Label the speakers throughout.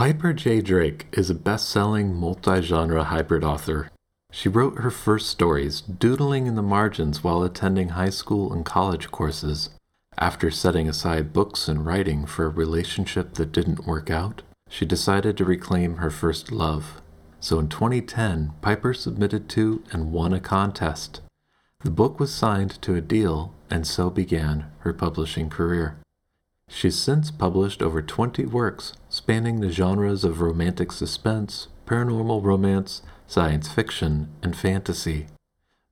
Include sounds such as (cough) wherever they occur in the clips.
Speaker 1: Piper J. Drake is a best selling multi genre hybrid author. She wrote her first stories doodling in the margins while attending high school and college courses. After setting aside books and writing for a relationship that didn't work out, she decided to reclaim her first love. So in 2010, Piper submitted to and won a contest. The book was signed to a deal, and so began her publishing career. She's since published over 20 works spanning the genres of romantic suspense, paranormal romance, science fiction, and fantasy.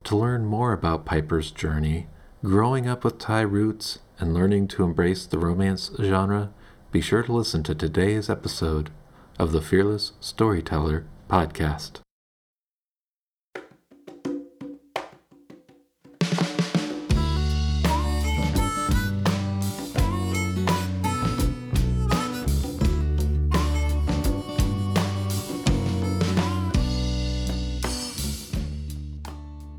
Speaker 1: To learn more about Piper's journey, growing up with Thai roots, and learning to embrace the romance genre, be sure to listen to today's episode of the Fearless Storyteller podcast.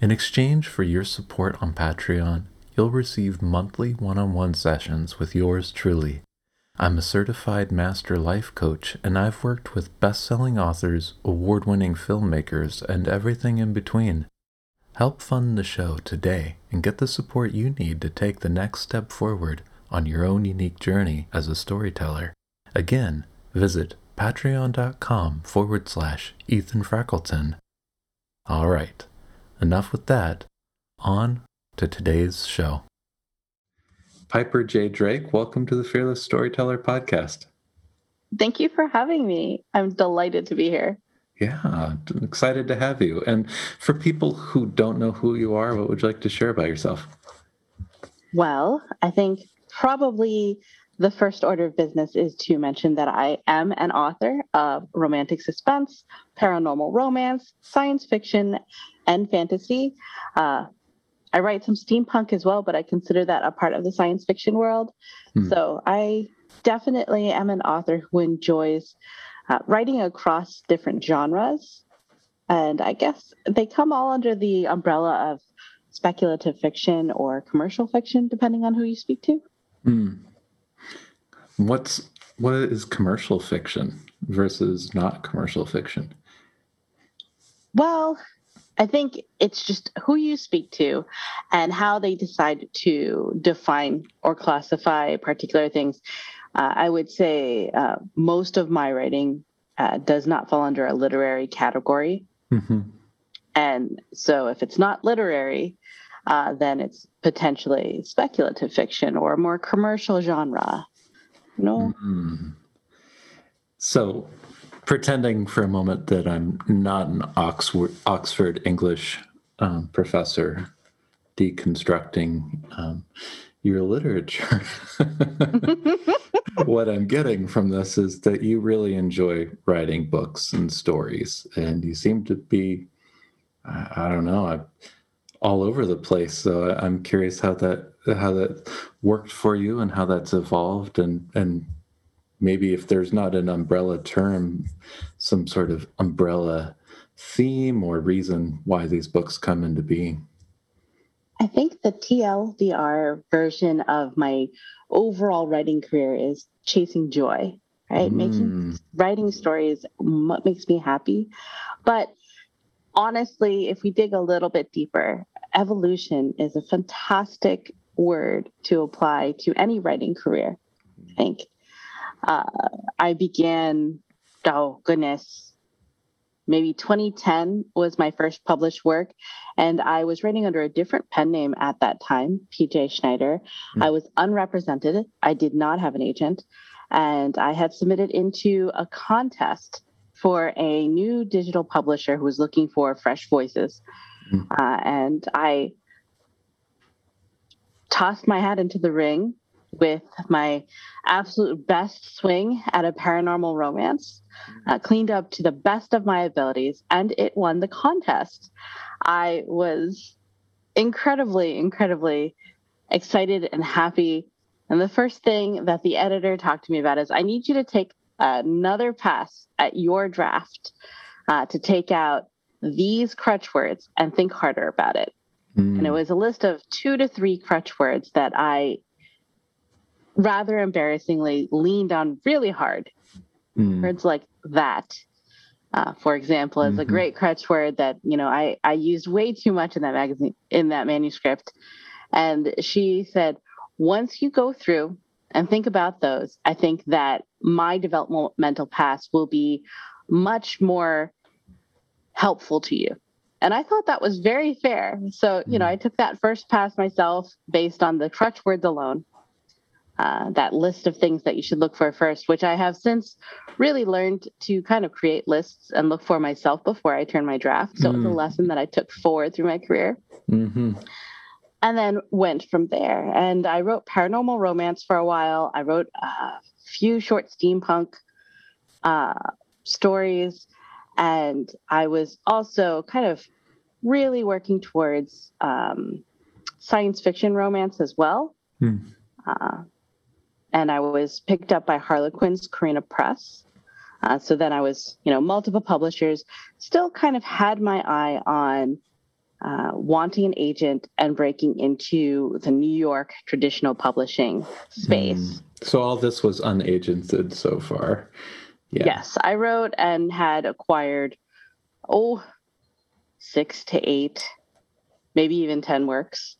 Speaker 1: In exchange for your support on Patreon, you'll receive monthly one on one sessions with yours truly. I'm a certified master life coach, and I've worked with best selling authors, award winning filmmakers, and everything in between. Help fund the show today and get the support you need to take the next step forward on your own unique journey as a storyteller. Again, visit patreon.com forward slash Ethan Freckleton. All right enough with that. On to today's show. Piper J. Drake, welcome to the Fearless Storyteller podcast.
Speaker 2: Thank you for having me. I'm delighted to be here.
Speaker 1: Yeah, I'm excited to have you. And for people who don't know who you are, what would you like to share about yourself?
Speaker 2: Well, I think probably the first order of business is to mention that I am an author of romantic suspense, paranormal romance, science fiction, and fantasy. Uh, I write some steampunk as well, but I consider that a part of the science fiction world. Hmm. So I definitely am an author who enjoys uh, writing across different genres. And I guess they come all under the umbrella of speculative fiction or commercial fiction, depending on who you speak to. Hmm.
Speaker 1: What's what is commercial fiction versus not commercial fiction?
Speaker 2: Well, I think it's just who you speak to and how they decide to define or classify particular things. Uh, I would say uh, most of my writing uh, does not fall under a literary category. Mm-hmm. And so if it's not literary, uh, then it's potentially speculative fiction or a more commercial genre. No. Mm-hmm.
Speaker 1: So, pretending for a moment that I'm not an Oxford, Oxford English um, professor, deconstructing um, your literature. (laughs) what I'm getting from this is that you really enjoy writing books and stories, and you seem to be, I, I don't know, I, all over the place. So I'm curious how that how that worked for you and how that's evolved and and maybe if there's not an umbrella term some sort of umbrella theme or reason why these books come into being
Speaker 2: i think the tldr version of my overall writing career is chasing joy right mm. making writing stories what makes me happy but honestly if we dig a little bit deeper evolution is a fantastic word to apply to any writing career. I think uh, I began, oh goodness, maybe 2010 was my first published work. And I was writing under a different pen name at that time, PJ Schneider. Mm. I was unrepresented, I did not have an agent. And I had submitted into a contest for a new digital publisher who was looking for fresh voices. Mm. Uh, and I tossed my hat into the ring with my absolute best swing at a paranormal romance, uh, cleaned up to the best of my abilities, and it won the contest. I was incredibly, incredibly excited and happy. And the first thing that the editor talked to me about is I need you to take another pass at your draft uh, to take out these crutch words and think harder about it. Mm. And it was a list of two to three crutch words that I rather embarrassingly leaned on really hard. Mm. Words like that, uh, for example, is mm-hmm. a great crutch word that you know I I used way too much in that magazine in that manuscript. And she said, once you go through and think about those, I think that my developmental path will be much more helpful to you. And I thought that was very fair. So, you know, mm. I took that first pass myself based on the crutch words alone. Uh, that list of things that you should look for first, which I have since really learned to kind of create lists and look for myself before I turn my draft. So mm. it was a mm. lesson that I took forward through my career. Mm-hmm. And then went from there. And I wrote paranormal romance for a while. I wrote a few short steampunk uh, stories. And I was also kind of really working towards um, science fiction romance as well. Hmm. Uh, and I was picked up by Harlequin's Carina Press. Uh, so then I was, you know, multiple publishers, still kind of had my eye on uh, wanting an agent and breaking into the New York traditional publishing space. Mm.
Speaker 1: So all this was unagented so far.
Speaker 2: Yeah. Yes, I wrote and had acquired, oh, six to eight, maybe even 10 works.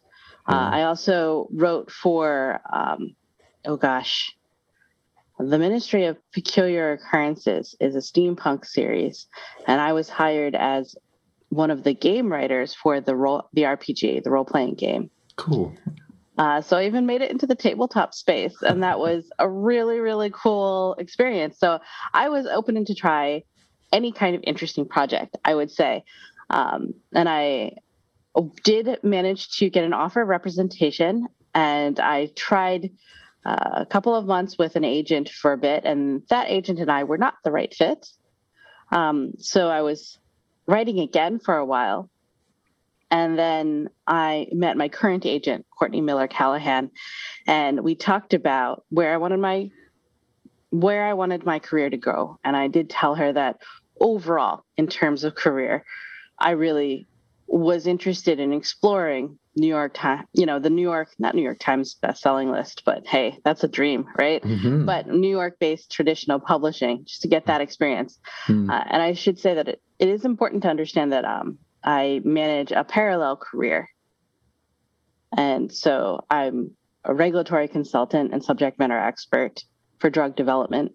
Speaker 2: Mm. Uh, I also wrote for, um, oh gosh, the Ministry of Peculiar Occurrences is a steampunk series, and I was hired as one of the game writers for the role, the RPG, the role playing game.
Speaker 1: Cool.
Speaker 2: Uh, so I even made it into the tabletop space, and that was a really, really cool experience. So I was open to try any kind of interesting project, I would say. Um, and I did manage to get an offer of representation, and I tried uh, a couple of months with an agent for a bit, and that agent and I were not the right fit. Um, so I was writing again for a while and then I met my current agent, Courtney Miller Callihan, and we talked about where I wanted my where I wanted my career to go. And I did tell her that overall, in terms of career, I really was interested in exploring New York Times, you know, the New York, not New York Times best-selling list, but hey, that's a dream, right? Mm-hmm. But New York-based traditional publishing, just to get that experience. Mm. Uh, and I should say that it, it is important to understand that um, I manage a parallel career. And so I'm a regulatory consultant and subject matter expert for drug development,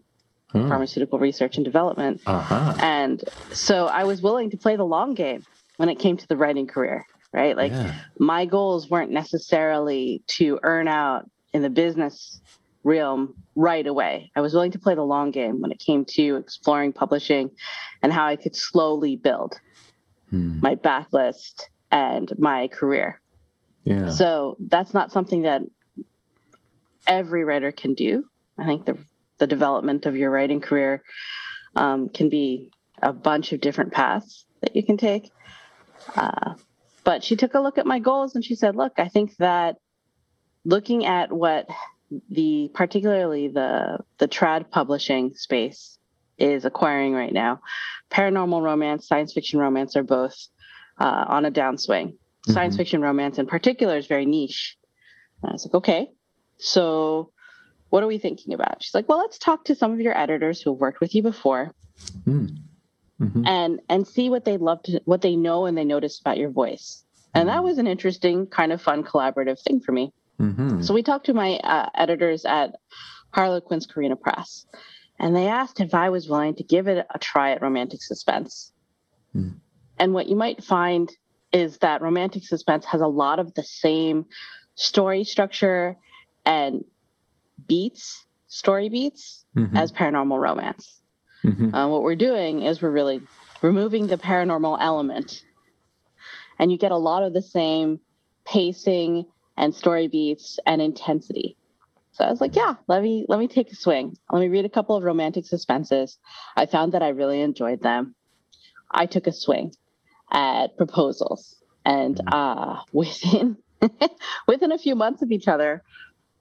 Speaker 2: hmm. pharmaceutical research and development. Uh-huh. And so I was willing to play the long game when it came to the writing career, right? Like yeah. my goals weren't necessarily to earn out in the business realm right away. I was willing to play the long game when it came to exploring publishing and how I could slowly build hmm. my backlist and my career. Yeah. So that's not something that every writer can do. I think the the development of your writing career um, can be a bunch of different paths that you can take. Uh, but she took a look at my goals and she said, "Look, I think that looking at what the particularly the the trad publishing space is acquiring right now. Paranormal romance, science fiction romance are both uh, on a downswing. Mm-hmm. Science fiction romance, in particular, is very niche. And I was like, okay, so what are we thinking about? She's like, well, let's talk to some of your editors who have worked with you before, mm. Mm-hmm. and and see what they love to, what they know and they notice about your voice. And that mm-hmm. was an interesting, kind of fun, collaborative thing for me. Mm-hmm. So we talked to my uh, editors at Harlequin's Carina Press, and they asked if I was willing to give it a try at romantic suspense. Hmm. And what you might find is that romantic suspense has a lot of the same story structure and beats, story beats, mm-hmm. as paranormal romance. Mm-hmm. Uh, what we're doing is we're really removing the paranormal element, and you get a lot of the same pacing and story beats and intensity. So I was like, yeah, let me let me take a swing. Let me read a couple of romantic suspenses. I found that I really enjoyed them. I took a swing at proposals, and mm-hmm. uh, (laughs) within within a few months of each other,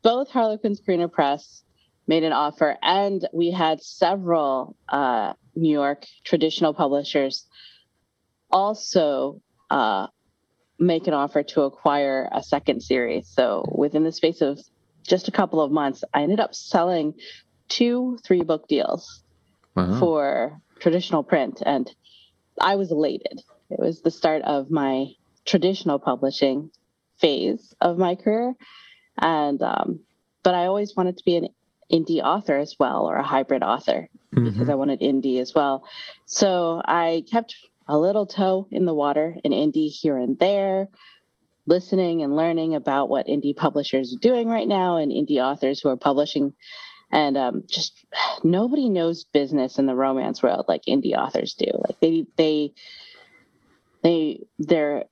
Speaker 2: both Harlequins Carina Press made an offer, and we had several uh, New York traditional publishers also uh, make an offer to acquire a second series. So within the space of just a couple of months, I ended up selling two three book deals wow. for traditional print. And I was elated. It was the start of my traditional publishing phase of my career. And, um, but I always wanted to be an indie author as well, or a hybrid author, mm-hmm. because I wanted indie as well. So I kept a little toe in the water in indie here and there, listening and learning about what indie publishers are doing right now and indie authors who are publishing. And um, just (sighs) nobody knows business in the romance world like indie authors do. Like they they they they're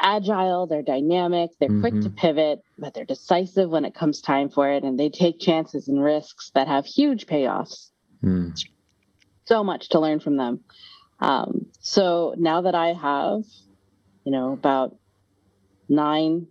Speaker 2: agile, they're dynamic, they're mm-hmm. quick to mm-hmm. pivot, but they're decisive when it comes time for it, and they take chances and risks that have huge payoffs. Mm. So much to learn from them. Um, so now that I have, you know, about nine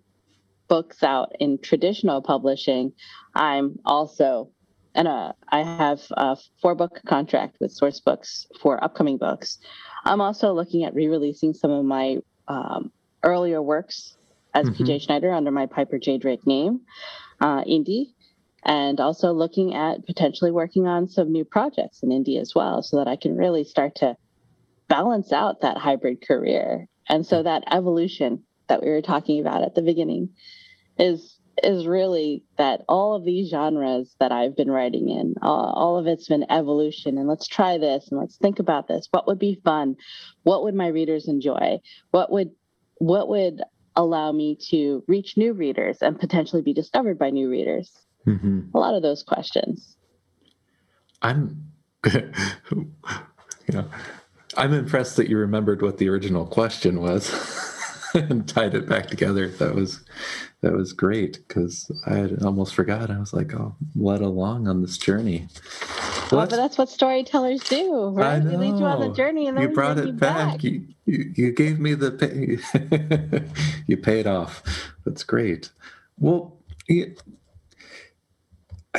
Speaker 2: books out in traditional publishing, I'm also and uh, I have a four book contract with Sourcebooks for upcoming books. I'm also looking at re-releasing some of my um, earlier works as mm-hmm. PJ Schneider under my Piper J Drake name, uh, indie, and also looking at potentially working on some new projects in indie as well, so that I can really start to balance out that hybrid career. And so that evolution that we were talking about at the beginning is is really that all of these genres that I've been writing in, all, all of it's been evolution. And let's try this and let's think about this. What would be fun? What would my readers enjoy? What would what would allow me to reach new readers and potentially be discovered by new readers? Mm-hmm. A lot of those questions.
Speaker 1: I'm, (laughs) you know, I'm impressed that you remembered what the original question was (laughs) and tied it back together. That was that was great because I had almost forgot. I was like, oh, led along on this journey.
Speaker 2: Well, but that's what storytellers do, right? I know. They lead you on the journey, and then
Speaker 1: you brought it back. back. You, you, you gave me the pay. (laughs) you paid off. That's great. Well, I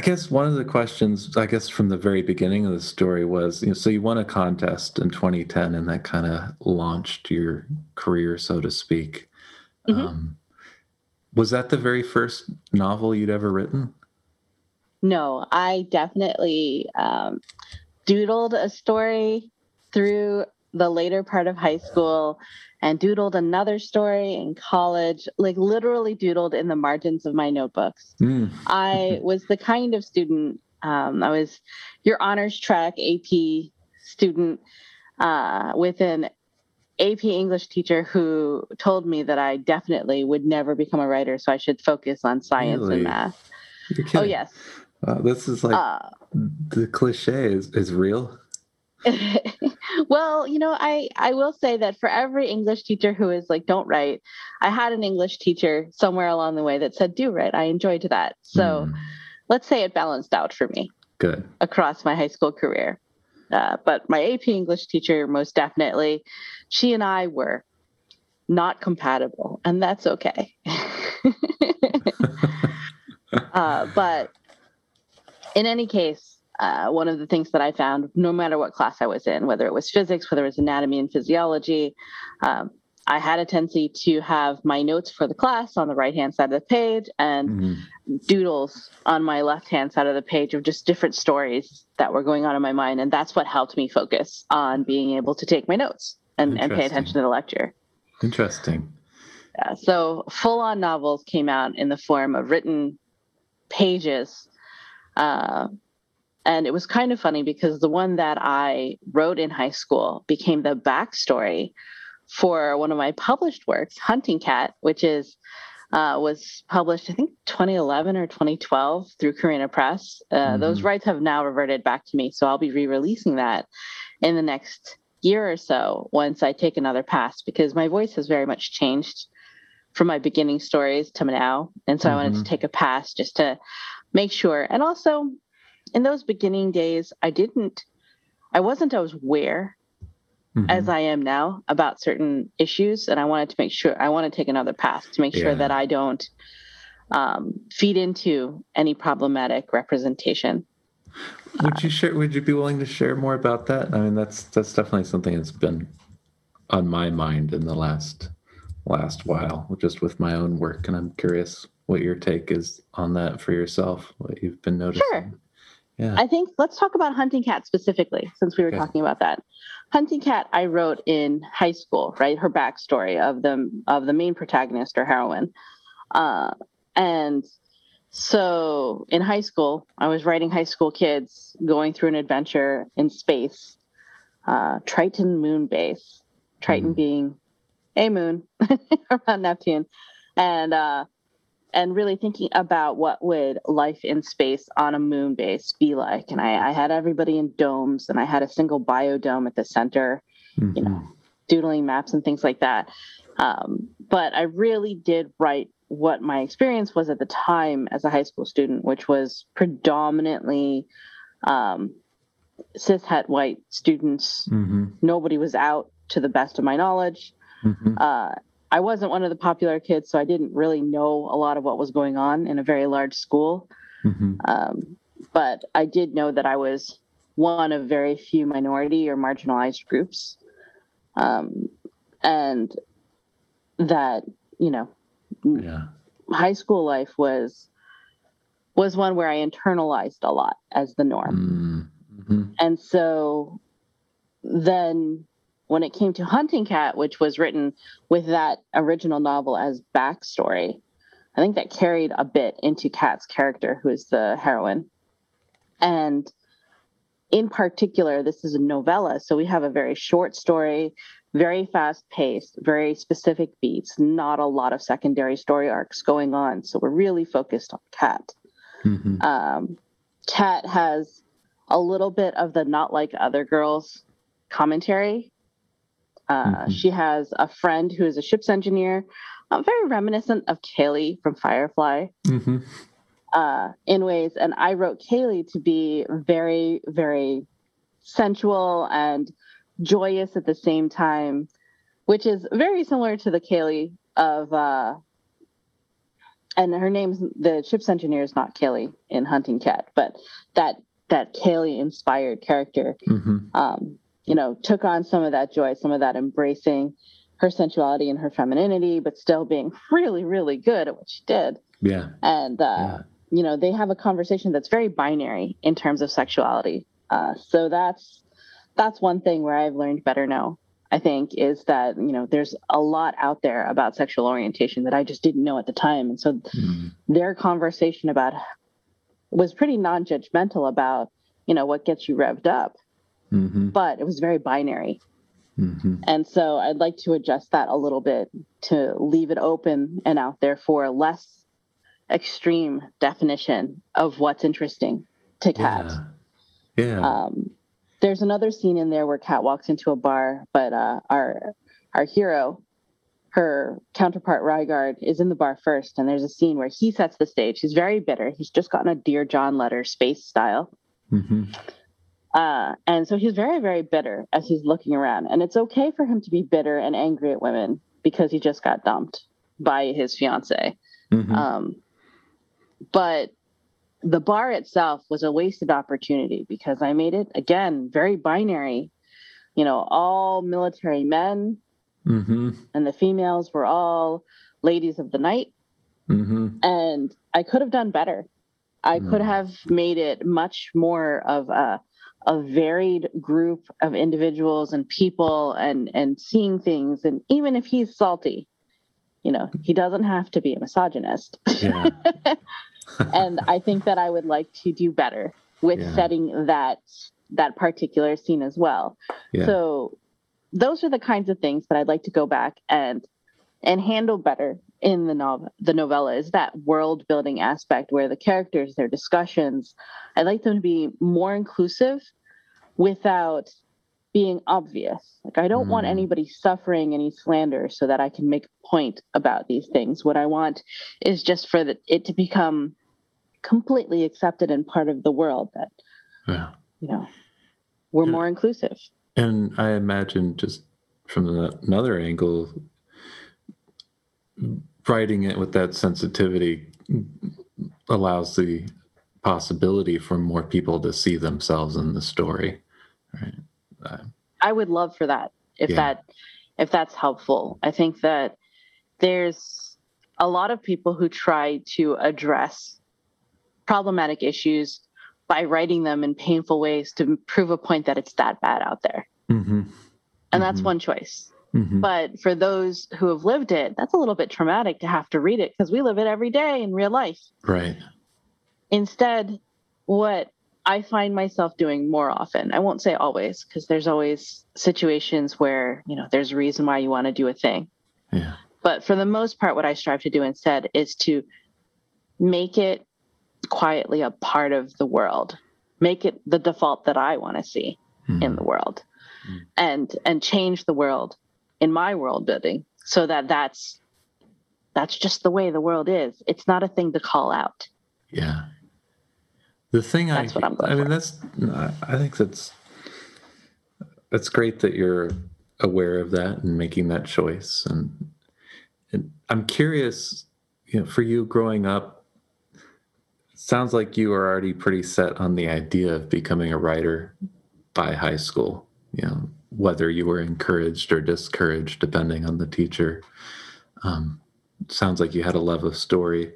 Speaker 1: guess one of the questions, I guess, from the very beginning of the story was, you know, so you won a contest in 2010, and that kind of launched your career, so to speak. Mm-hmm. Um, was that the very first novel you'd ever written?
Speaker 2: No, I definitely um, doodled a story through the later part of high school and doodled another story in college, like literally doodled in the margins of my notebooks. Mm. I (laughs) was the kind of student, um, I was your honors track AP student uh, with an AP English teacher who told me that I definitely would never become a writer, so I should focus on science really? and math. Oh, yes.
Speaker 1: This is like uh, the cliche is, is real. (laughs)
Speaker 2: well, you know, I I will say that for every English teacher who is like, don't write, I had an English teacher somewhere along the way that said, do write. I enjoyed that. So mm. let's say it balanced out for me.
Speaker 1: Good.
Speaker 2: Across my high school career. Uh, but my AP English teacher, most definitely, she and I were not compatible, and that's okay. (laughs) uh, but in any case, uh, one of the things that I found, no matter what class I was in, whether it was physics, whether it was anatomy and physiology, um, I had a tendency to have my notes for the class on the right hand side of the page and mm-hmm. doodles on my left hand side of the page of just different stories that were going on in my mind. And that's what helped me focus on being able to take my notes and, and pay attention to the lecture.
Speaker 1: Interesting.
Speaker 2: Yeah, so full on novels came out in the form of written pages. Uh, and it was kind of funny because the one that I wrote in high school became the backstory for one of my published works, Hunting Cat, which is uh, was published I think 2011 or 2012 through Carina Press. Uh, mm-hmm. Those rights have now reverted back to me, so I'll be re-releasing that in the next year or so once I take another pass because my voice has very much changed from my beginning stories to now, and so mm-hmm. I wanted to mm-hmm. take a pass just to make sure. And also, in those beginning days, I didn't, I wasn't as aware mm-hmm. as I am now about certain issues. And I wanted to make sure, I want to take another path to make sure yeah. that I don't um, feed into any problematic representation.
Speaker 1: Would you share? Would you be willing to share more about that? I mean, that's that's definitely something that's been on my mind in the last last while, just with my own work, and I'm curious what your take is on that for yourself. What you've been noticing.
Speaker 2: Sure. Yeah. I think let's talk about Hunting Cat specifically, since we were okay. talking about that. Hunting Cat, I wrote in high school, right? Her backstory of the of the main protagonist or heroine, uh, and so in high school, I was writing high school kids going through an adventure in space, uh, Triton moon base, Triton mm. being a moon (laughs) around Neptune, and uh, and really thinking about what would life in space on a moon base be like. And I, I had everybody in domes, and I had a single biodome at the center, mm-hmm. you know, mm-hmm. doodling maps and things like that. Um, but I really did write what my experience was at the time as a high school student, which was predominantly um, cis het white students. Mm-hmm. Nobody was out, to the best of my knowledge. Mm-hmm. Uh, I wasn't one of the popular kids, so I didn't really know a lot of what was going on in a very large school. Mm-hmm. Um, but I did know that I was one of very few minority or marginalized groups. Um, and that, you know, yeah. high school life was was one where I internalized a lot as the norm. Mm-hmm. And so then when it came to Hunting Cat, which was written with that original novel as backstory, I think that carried a bit into Cat's character, who is the heroine. And in particular, this is a novella. So we have a very short story, very fast paced, very specific beats, not a lot of secondary story arcs going on. So we're really focused on Cat. Mm-hmm. Um, Cat has a little bit of the not like other girls commentary. Uh, mm-hmm. She has a friend who is a ship's engineer, uh, very reminiscent of Kaylee from Firefly. Mm-hmm. Uh, in ways, and I wrote Kaylee to be very, very sensual and joyous at the same time, which is very similar to the Kaylee of, uh, and her name's the ship's engineer is not Kaylee in Hunting Cat, but that that Kaylee inspired character, mm-hmm. um, you know, took on some of that joy, some of that embracing her sensuality and her femininity, but still being really, really good at what she did.
Speaker 1: Yeah.
Speaker 2: And, uh, yeah. you know, they have a conversation that's very binary in terms of sexuality. Uh, so that's that's one thing where I've learned better now. I think is that you know there's a lot out there about sexual orientation that I just didn't know at the time, and so mm. their conversation about was pretty non-judgmental about you know what gets you revved up, mm-hmm. but it was very binary. Mm-hmm. And so I'd like to adjust that a little bit to leave it open and out there for a less extreme definition of what's interesting to cats.
Speaker 1: Yeah. yeah. Um,
Speaker 2: there's another scene in there where Cat walks into a bar, but uh, our our hero, her counterpart Rygard, is in the bar first, and there's a scene where he sets the stage. He's very bitter. He's just gotten a Dear John letter, space style. Mm-hmm. Uh, and so he's very, very bitter as he's looking around. And it's okay for him to be bitter and angry at women because he just got dumped by his fiance. Mm-hmm. Um, but the bar itself was a wasted opportunity because I made it again very binary. You know, all military men, mm-hmm. and the females were all ladies of the night. Mm-hmm. And I could have done better. I mm. could have made it much more of a, a varied group of individuals and people and and seeing things. And even if he's salty, you know, he doesn't have to be a misogynist. Yeah. (laughs) and I think that I would like to do better with yeah. setting that that particular scene as well. Yeah. So those are the kinds of things that I'd like to go back and and handle better in the novel the novella is that world building aspect where the characters their discussions I'd like them to be more inclusive without being obvious. Like I don't mm. want anybody suffering any slander so that I can make a point about these things. What I want is just for the, it to become completely accepted and part of the world that
Speaker 1: yeah.
Speaker 2: you know we're more inclusive
Speaker 1: And I imagine just from the, another angle, writing it with that sensitivity allows the possibility for more people to see themselves in the story. Right. Uh,
Speaker 2: I would love for that if
Speaker 1: Yeah.
Speaker 2: that if that's helpful. I think that there's a lot of people who try to address problematic issues by writing them in painful ways to prove a point that it's that bad out there.
Speaker 1: mm-hmm.
Speaker 2: And that's
Speaker 1: Mhm.
Speaker 2: one choice.
Speaker 1: Mm-hmm.
Speaker 2: But for those who have lived it, that's a little bit traumatic to have to read it because we live it every day in real life.
Speaker 1: Right.
Speaker 2: Instead, what I find myself doing more often, I won't say always, because there's always situations where, you know, there's a reason why you want to do a thing.
Speaker 1: Yeah.
Speaker 2: But for the most part, what I strive to do instead is to make it quietly a part of the world, make it the default that I want to see in the world,
Speaker 1: Mm.
Speaker 2: and and change the world in my world building so that that's that's just the way the world is. It's not a thing to call out.
Speaker 1: Yeah. The thing
Speaker 2: That's
Speaker 1: I,
Speaker 2: what I'm going
Speaker 1: I mean,
Speaker 2: for.
Speaker 1: that's, I think that's, that's great that you're aware of that and making that choice. And, and I'm curious, you know, for you growing up, sounds like you were already pretty set on the idea of becoming a writer by high school, you know, whether you were encouraged or discouraged, depending on the teacher. Um, sounds like you had a love of story.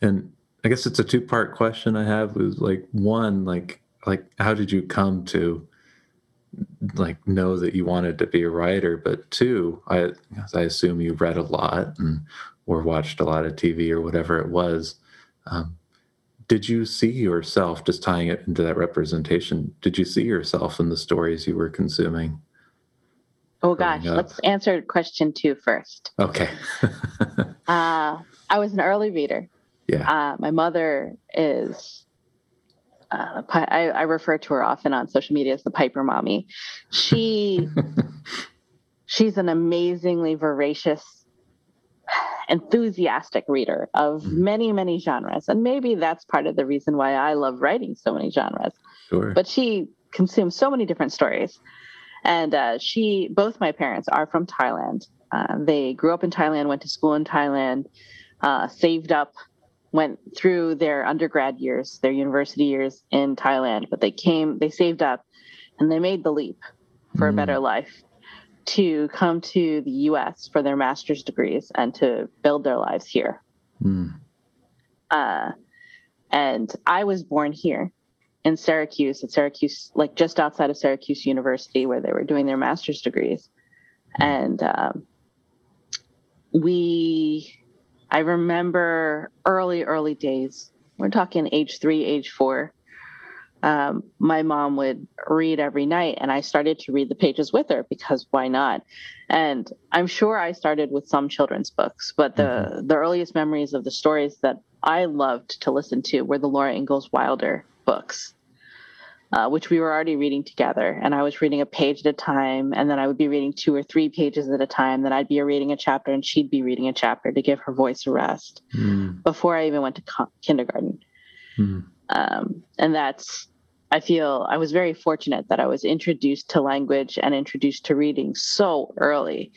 Speaker 1: And I guess it's a two part question I have was like one, like like how did you come to like know that you wanted to be a writer? But two, I I assume you read a lot and or watched a lot of TV or whatever it was. Um, did you see yourself just tying it into that representation? Did you see yourself in the stories you were consuming?
Speaker 2: Oh gosh,
Speaker 1: up.
Speaker 2: let's answer question two first.
Speaker 1: Okay. (laughs)
Speaker 2: Uh, I was an early reader.
Speaker 1: yeah.
Speaker 2: Uh, my mother is, uh, I, I refer to her often on social media as the Piper Mommy. She (laughs) she's an amazingly voracious, enthusiastic reader of
Speaker 1: Mhm.
Speaker 2: many many genres, and maybe that's part of the reason why I love writing so many genres.
Speaker 1: sure.
Speaker 2: But she consumes so many different stories, and uh, she both my parents are from Thailand. Uh, they grew up in Thailand, went to school in Thailand, uh, saved up, went through their undergrad years, their university years in Thailand, but they came, they saved up, and they made the leap for a
Speaker 1: Mm.
Speaker 2: better life to come to the U.S. for their master's degrees and to build their lives here.
Speaker 1: Mm.
Speaker 2: Uh, and I was born here in Syracuse, at Syracuse, like just outside of Syracuse University, where they were doing their master's degrees. And um, we, I remember early, early days, we're talking age three, age four. Um, my mom would read every night, and I started to read the pages with her because why not? And I'm sure I started with some children's books, but the the earliest memories of the stories that I loved to listen to were the Laura Ingalls Wilder books, uh, which we were already reading together. And I was reading a page at a time, and then I would be reading two or three pages at a time. Then I'd be reading a chapter, and she'd be reading a chapter to give her voice a rest
Speaker 1: Mm.
Speaker 2: before I even went to co- kindergarten.
Speaker 1: Mm.
Speaker 2: Um, and that's, I feel I was very fortunate that I was introduced to language and introduced to reading so early.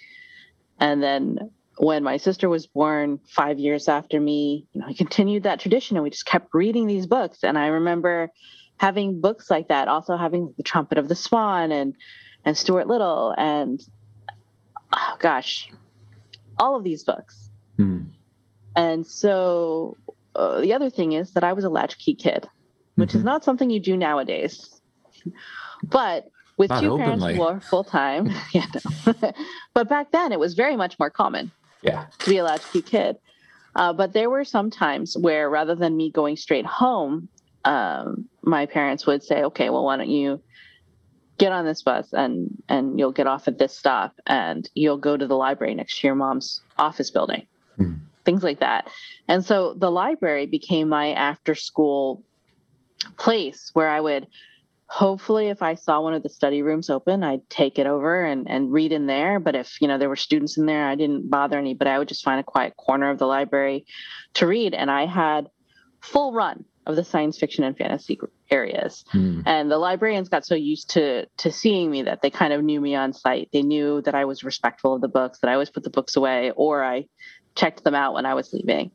Speaker 2: And then when my sister was born five years after me, you know, I continued that tradition and we just kept reading these books. And I remember having books like that, also having The Trumpet of the Swan and and Stuart Little and oh gosh, all of these books.
Speaker 1: Mm.
Speaker 2: And so uh, the other thing is that I was a latchkey kid, which is
Speaker 1: Mhm.
Speaker 2: not something you do nowadays. But with
Speaker 1: Not
Speaker 2: two parents
Speaker 1: openly.
Speaker 2: who are full time, (laughs) yeah, (laughs) but back then it was very much more common
Speaker 1: Yeah.
Speaker 2: to be a latchkey kid. Uh, but there were some times where rather than me going straight home, um, my parents would say, okay, well, why don't you get on this bus and, and you'll get off at this stop and you'll go to the library next to your mom's office building,
Speaker 1: Hmm.
Speaker 2: Things like that. And so the library became my after school place where I would hopefully if I saw one of the study rooms open, I'd take it over and, and read in there. But if, you know, there were students in there, I didn't bother any, but I would just find a quiet corner of the library to read. And I had full run of the science fiction and fantasy areas. Mm. And the librarians got so used to to seeing me that they kind of knew me on sight. They knew that I was respectful of the books, that I always put the books away, or I checked them out when I was leaving.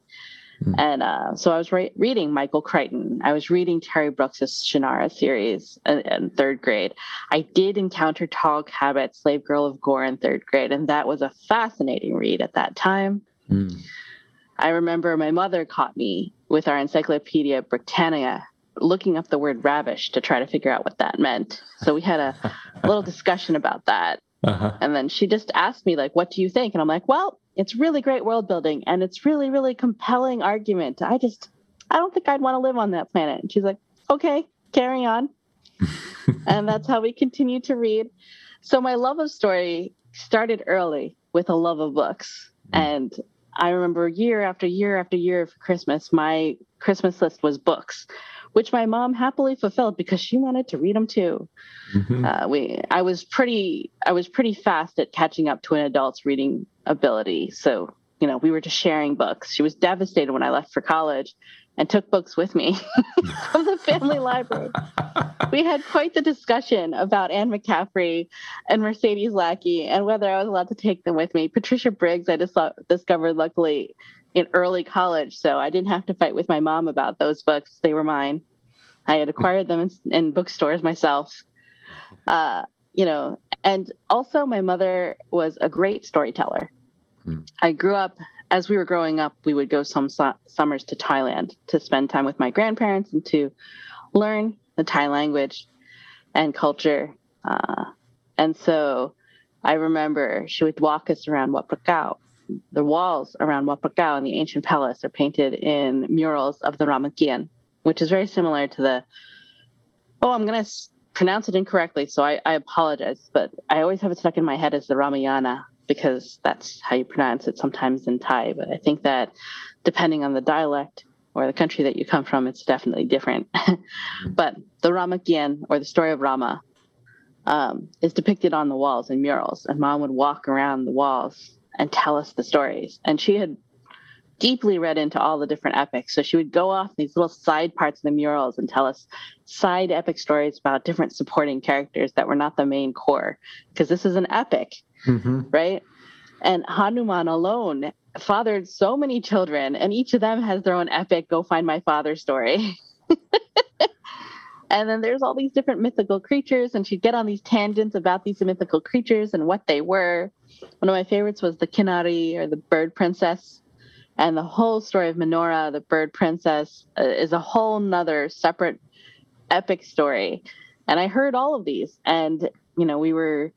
Speaker 2: Mm. And uh, so I was re- reading Michael Crichton. I was reading Terry Brooks's Shannara series in, in, third grade. I did encounter Tarl Cabot, Slave Girl of Gor in third grade, and that was a fascinating read at that time. Mm. I remember my mother caught me with our Encyclopedia Britannica looking up the word ravish to try to figure out what that meant. So we had a (laughs) little discussion about that. Uh-huh. And then she just asked me, like, what do you think? And I'm like, well, it's really great world building and it's really, really compelling argument. I just, I don't think I'd want to live on that planet. And she's like, okay, carry on. (laughs) and that's how we continue to read. So my love of story started early with a love of books. Mm. And I remember year after year after year for Christmas, my Christmas list was books, which my mom happily fulfilled because she wanted to read them too. Mm-hmm. Uh, we, I was pretty, I was pretty fast at catching up to an adult's reading ability. So, you know, we were just sharing books. She was devastated when I left for college and took books with me (laughs) from the family (laughs) library. We had quite the discussion about Anne McCaffrey and Mercedes Lackey and whether I was allowed to take them with me. Patricia Briggs, I just discovered luckily in early college, so I didn't have to fight with my mom about those books. They were mine. I had acquired them in, in bookstores myself. Uh, you know, and also my mother was a great storyteller. Hmm. I grew up as we were growing up, we would go some su- summers to Thailand to spend time with my grandparents and to learn the Thai language and culture. Uh, and so I remember she would walk us around Wat Phra Kaew. The walls around Wat Phra Kaew in the ancient palace are painted in murals of the Ramakien, which is very similar to the. Oh, I'm going to pronounce it incorrectly, so I, I apologize, but I always have it stuck in my head as the Ramayana because that's how you pronounce it sometimes in Thai. But I think that depending on the dialect or the country that you come from, it's definitely different. (laughs) but the Ramakien or the story of Rama um, is depicted on the walls in murals, and mom would walk around the walls and tell us the stories. And she had deeply read into all the different epics. So she would go off these little side parts of the murals and tell us side epic stories about different supporting characters that were not the main core, because this is an epic mm-hmm. right? And Hanuman alone fathered so many children, and each of them has their own epic go find my father story. (laughs) and then there's all these different mythical creatures, and she'd get on these tangents about these mythical creatures and what they were. One of my favorites was the Kinari or the bird princess. And the whole story of Manohra, the bird princess, uh, is a whole nother separate epic story. And I heard all of these, and you know, we were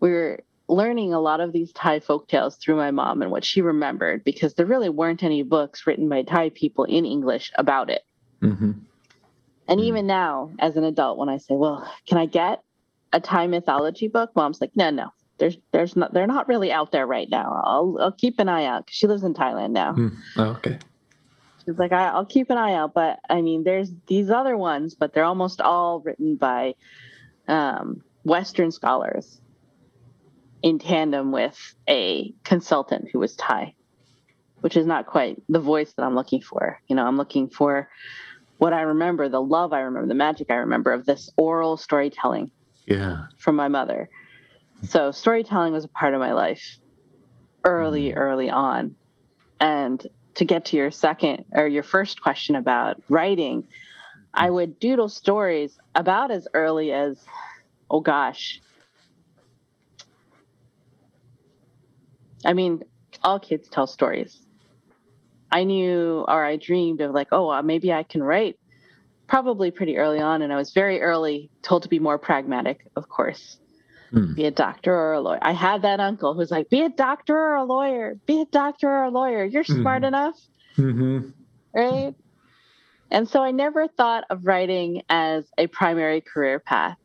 Speaker 2: we were learning a lot of these Thai folk tales through my mom and what she remembered because there really weren't any books written by Thai people in English about it. Mm-hmm. And mm-hmm. even now, as an adult, when I say, "Well, can I get a Thai mythology book?" Mom's like, "No, no, there's, there's not, they're not really out there right now. I'll, I'll keep an eye out." She lives in Thailand now.
Speaker 1: Mm. Oh, okay.
Speaker 2: She's like, I, "I'll keep an eye out," but I mean, there's these other ones, but they're almost all written by um, Western scholars in tandem with a consultant who was Thai, which is not quite the voice that I'm looking for. You know, I'm looking for what I remember, the love I remember, the magic I remember of this oral storytelling.
Speaker 1: Yeah.
Speaker 2: From my mother. So storytelling was a part of my life early, mm. early on. And to get to your second or your first question about writing, I would doodle stories about as early as, oh gosh, I mean, all kids tell stories. I knew or I dreamed of like, oh, maybe I can write probably pretty early on. And I was very early told to be more pragmatic, of course. Hmm. Be a doctor or a lawyer. I had that uncle who's like, be a doctor or a lawyer, be a doctor or a lawyer. You're mm-hmm. smart enough. Mm-hmm. Right. And so I never thought of writing as a primary career path.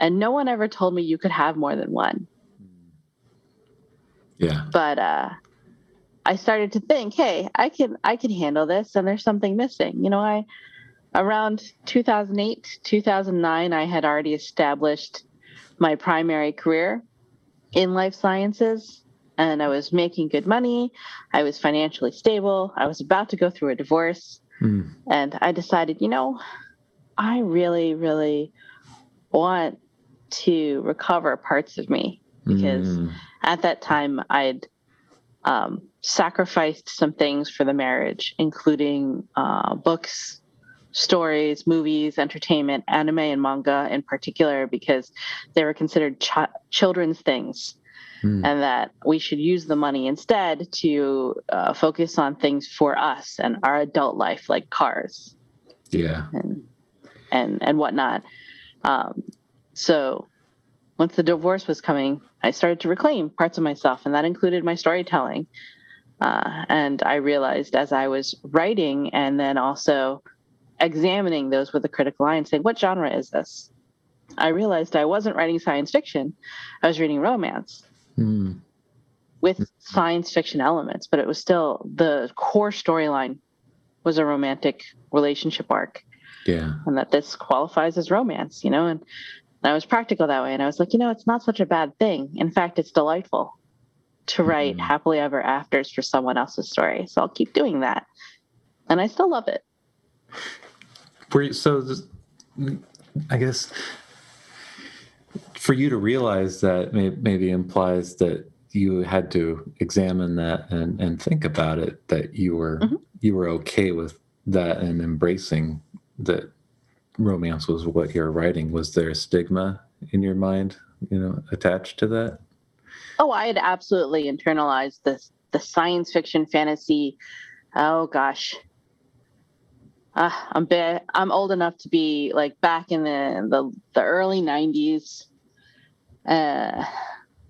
Speaker 2: And no one ever told me you could have more than one.
Speaker 1: Yeah.
Speaker 2: But uh, I started to think, hey, I can I can handle this, and there's something missing. You know, I around 2008, 2009, I had already established my primary career in life sciences, and I was making good money. I was financially stable. I was about to go through a divorce. Mm. And I decided, you know, I really, really want to recover parts of me because mm. at that time I'd um, sacrificed some things for the marriage, including uh, books, stories, movies, entertainment, anime, and manga in particular, because they were considered ch- children's things. Mm. And that we should use the money instead to uh, focus on things for us and our adult life, like cars,
Speaker 1: yeah,
Speaker 2: and and and whatnot. Um, so once the divorce was coming, I started to reclaim parts of myself, and that included my storytelling. Uh, and I realized as I was writing and then also examining those with a critical eye and saying, what genre is this? I realized I wasn't writing science fiction, I was reading romance mm. with science fiction elements, but it was still the core storyline was a romantic relationship arc.
Speaker 1: Yeah.
Speaker 2: And that this qualifies as romance, you know, and I was practical that way. And I was like, you know, it's not such a bad thing. In fact, it's delightful to write mm-hmm. happily ever afters for someone else's story. So I'll keep doing that. And I still love it.
Speaker 1: For you, so this, I guess for you to realize that may, maybe implies that you had to examine that and, and think about it, that you were mm-hmm. you were okay with that and embracing that romance was what you're writing. Was there a stigma in your mind, you know, attached to that?
Speaker 2: Oh, I had absolutely internalized this the science fiction fantasy. Oh gosh, uh, I'm bit, I'm old enough to be like back in the the, the early '90s. Uh,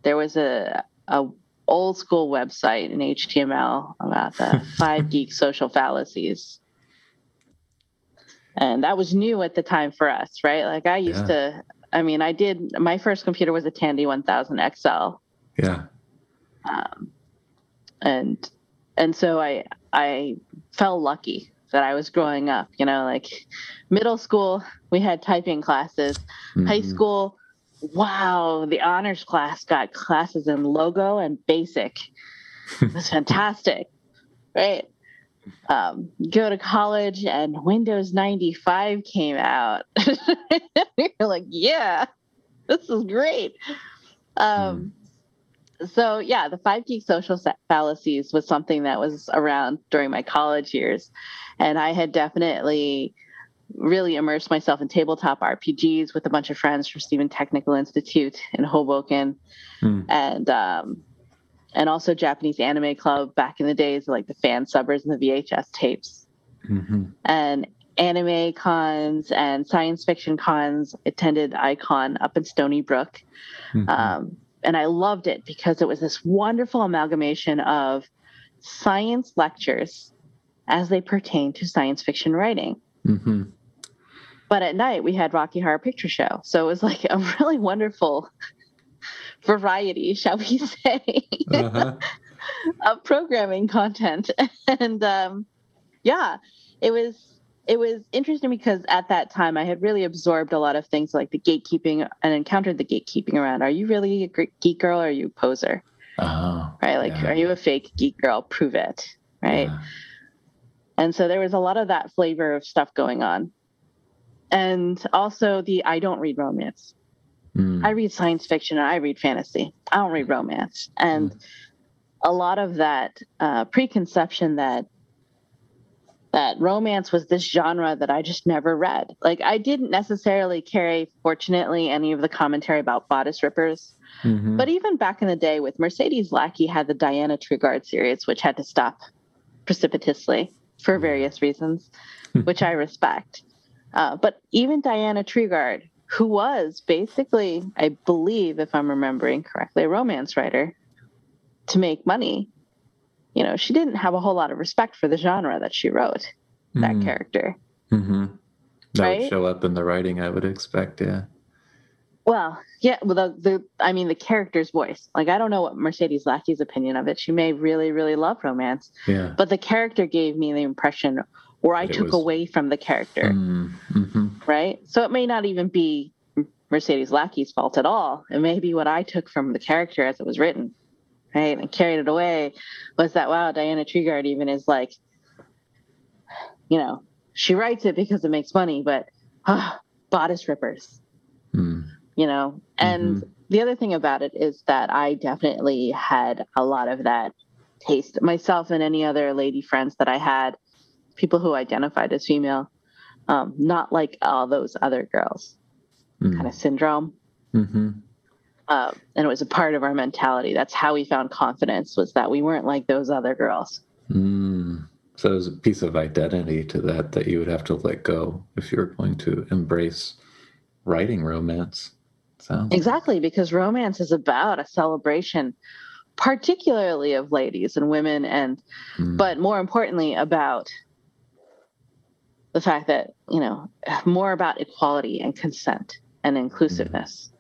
Speaker 2: there was a a old school website in HTML about the (laughs) five geek social fallacies. And that was new at the time for us, right? Like I used yeah. to, I mean, I did, my first computer was a Tandy 1000 XL.
Speaker 1: Yeah.
Speaker 2: Um, and and so I I felt lucky that I was growing up. You know, like middle school we had typing classes. Mm-hmm. High school, wow, the honors class got classes in logo and basic. It was fantastic, (laughs) right? Um, go to college and Windows 95 came out. (laughs) You're like, yeah, this is great. Um, mm so yeah, the five geek social fallacies was something that was around during my college years, and I had definitely really immersed myself in tabletop RPGs with a bunch of friends from Stevens Technical Institute in Hoboken, mm. and um, and also Japanese Anime Club back in the days, like the fan subbers and the VHS tapes, mm-hmm. and anime cons and science fiction cons. Attended Icon up in Stony Brook. Mm-hmm. Um, and I loved it because it was this wonderful amalgamation of science lectures as they pertain to science fiction writing. Mm-hmm. But at night we had Rocky Horror Picture Show, so it was like a (laughs) really wonderful variety, shall we (laughs) say, uh-huh. of programming content. (laughs) And um, yeah, it was it was interesting because at that time I had really absorbed a lot of things like the gatekeeping and encountered the gatekeeping around are you really a geek girl or are you a poser? Oh, right? Like, yeah. are you a fake geek girl? Prove it. Right. Yeah. And so there was a lot of that flavor of stuff going on. And also the I don't read romance. Mm. I read science fiction and I read fantasy. I don't read romance. And mm. a lot of that uh, preconception that that romance was this genre that I just never read. Like I didn't necessarily carry, fortunately, any of the commentary about bodice rippers. Mm-hmm. But even back in the day with Mercedes Lackey had the Diana Tregarde series, which had to stop precipitously for various reasons, which I respect. Uh, but even Diana Tregarde, who was basically, I believe, if I'm remembering correctly, a romance writer to make money, you know, she didn't have a whole lot of respect for the genre that she wrote, that mm. character. Mm-hmm.
Speaker 1: That right? would show up in the writing, I would expect, yeah.
Speaker 2: Well, yeah, well, the, the, I mean, the character's voice. Like, I don't know what Mercedes Lackey's opinion of it. She may really, really love romance.
Speaker 1: Yeah.
Speaker 2: But the character gave me the impression, or I took was... away from the character. Mm, mm-hmm. Right? So it may not even be Mercedes Lackey's fault at all. It may be what I took from the character as it was written right and carried it away was that wow diana tregarde even is like you know she writes it because it makes money, but uh, bodice rippers. You know. And the other thing about it is that I definitely had a lot of that taste myself and any other lady friends that I had, people who identified as female, um, not like all those other girls
Speaker 1: Mm.
Speaker 2: kind of syndrome.
Speaker 1: hmm
Speaker 2: Um, and it was a part of our mentality. That's how we found confidence was that we weren't like those other girls.
Speaker 1: Mm. So there's a piece of identity to that that you would have to let go if you were going to embrace writing romance. Sounds
Speaker 2: Exactly, because romance is about a celebration, particularly of ladies and women, and
Speaker 1: Mm.
Speaker 2: but more importantly about the fact that you know more about equality and consent and inclusiveness.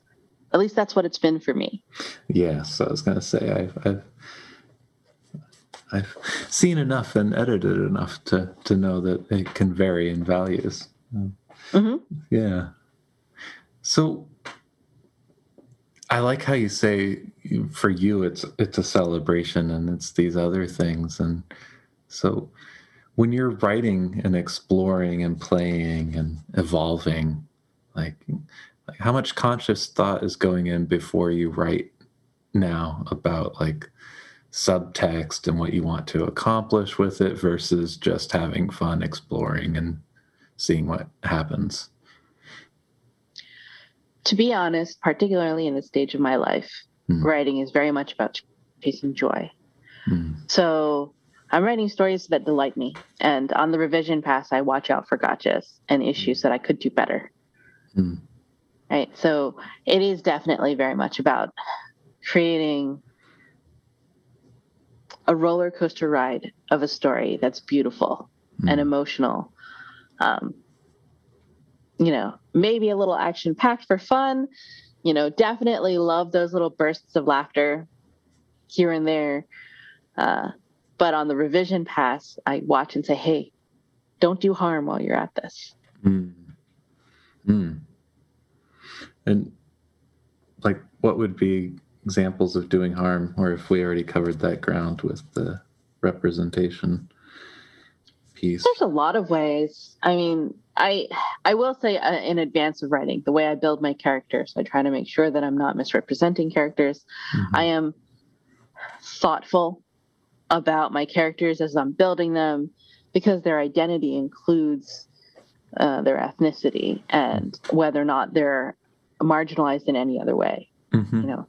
Speaker 2: At least that's what it's been for me.
Speaker 1: Yes, I was going to say I've, I've I've seen enough and edited enough to to know that it can vary in values.
Speaker 2: hmm
Speaker 1: Yeah. So I like how you say for you it's it's a celebration and it's these other things and so when you're writing and exploring and playing and evolving like like how much conscious thought is going in before you write now about like subtext and what you want to accomplish with it versus just having fun exploring and seeing what happens.
Speaker 2: To be honest, particularly in this stage of my life,
Speaker 1: Hmm.
Speaker 2: writing is very much about chasing joy.
Speaker 1: Mm.
Speaker 2: So I'm writing stories that delight me. And on the revision pass, I watch out for gotchas and issues that I could do better.
Speaker 1: Mm.
Speaker 2: Right. So it is definitely very much about creating a roller coaster ride of a story that's beautiful and
Speaker 1: Mm.
Speaker 2: emotional. Um, you know, maybe a little action packed for fun. You know, definitely love those little bursts of laughter here and there. Uh, but on the revision pass, I watch and say, hey, don't do harm while you're at this.
Speaker 1: Mm. Mm. And like, what would be examples of doing harm, or if we already covered that ground with the representation piece?
Speaker 2: There's a lot of ways. I mean, I I will say uh, in advance of writing, the way I build my characters, I try to make sure that I'm not misrepresenting characters.
Speaker 1: Mhm.
Speaker 2: I am thoughtful about my characters as I'm building them because their identity includes uh, their ethnicity and whether or not they're marginalized in any other way,
Speaker 1: Mhm.
Speaker 2: you know.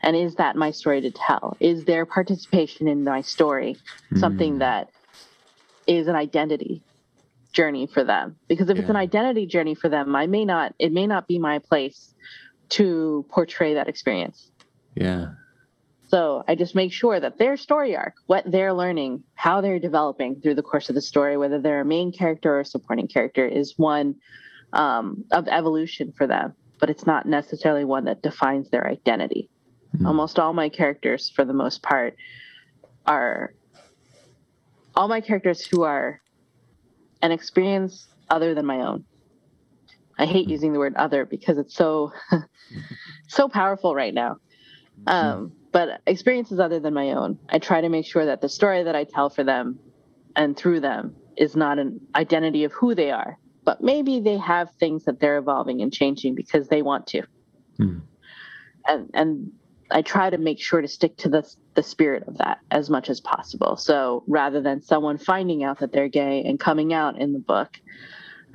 Speaker 2: And is that my story to tell? Is their participation in my story something
Speaker 1: Mm.
Speaker 2: that is an identity journey for them? Because if it's an identity journey for them, I may not, it may not be my place to portray that experience.
Speaker 1: Yeah.
Speaker 2: So I just make sure that their story arc, what they're learning, how they're developing through the course of the story, whether they're a main character or a supporting character, is one um, of evolution for them. But it's not necessarily one that defines their identity.
Speaker 1: Mm.
Speaker 2: Almost all my characters, for the most part, are all my characters who are an experience other than my own. I hate
Speaker 1: Mm.
Speaker 2: using the word other because it's so (laughs) so powerful right now um, but experiences other than my own i try to make sure that the story that i tell for them and through them is not an identity of who they are but maybe they have things that they're evolving and changing because they want to
Speaker 1: Mm.
Speaker 2: and and i try to make sure to stick to the the spirit of that as much as possible. So rather than someone finding out that they're gay and coming out in the book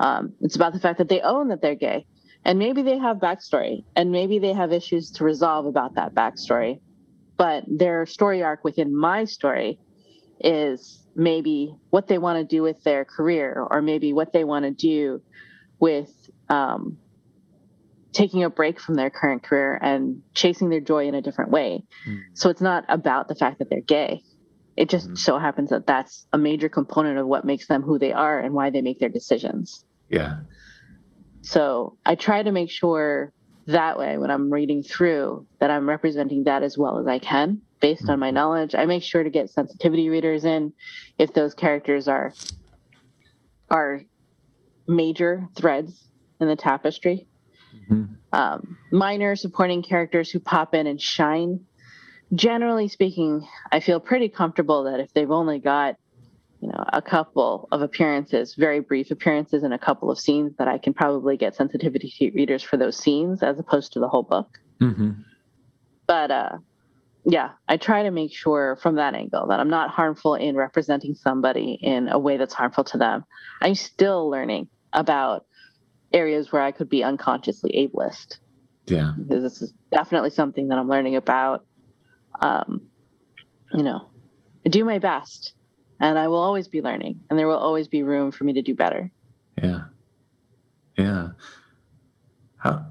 Speaker 2: um, it's about the fact that they own that they're gay. And maybe they have backstory and maybe they have issues to resolve about that backstory. But their story arc within my story is maybe what they want to do with their career or maybe what they want to do with um, taking a break from their current career and chasing their joy in a different way
Speaker 1: Mm.
Speaker 2: so it's not about the fact that they're gay it just
Speaker 1: Mhm.
Speaker 2: so happens that that's a major component of what makes them who they are and why they make their decisions
Speaker 1: Yeah.
Speaker 2: so I try to make sure that way when I'm reading through that I'm representing that as well as I can based on my knowledge. I make sure to get sensitivity readers in if those characters are are major threads in the tapestry.
Speaker 1: Mhm.
Speaker 2: Um, minor supporting characters who pop in and shine. Generally speaking, I feel pretty comfortable that if they've only got, you know, a couple of appearances, very brief appearances in a couple of scenes that I can probably get sensitivity readers for those scenes as opposed to the whole book.
Speaker 1: Mm-hmm.
Speaker 2: But uh, yeah, I try to make sure from that angle that I'm not harmful in representing somebody in a way that's harmful to them. I'm still learning about areas where I could be unconsciously ableist.
Speaker 1: Yeah.
Speaker 2: Because this is definitely something that I'm learning about. Um, you know, I do my best and I will always be learning and there will always be room for me to do better.
Speaker 1: Yeah. Yeah. How?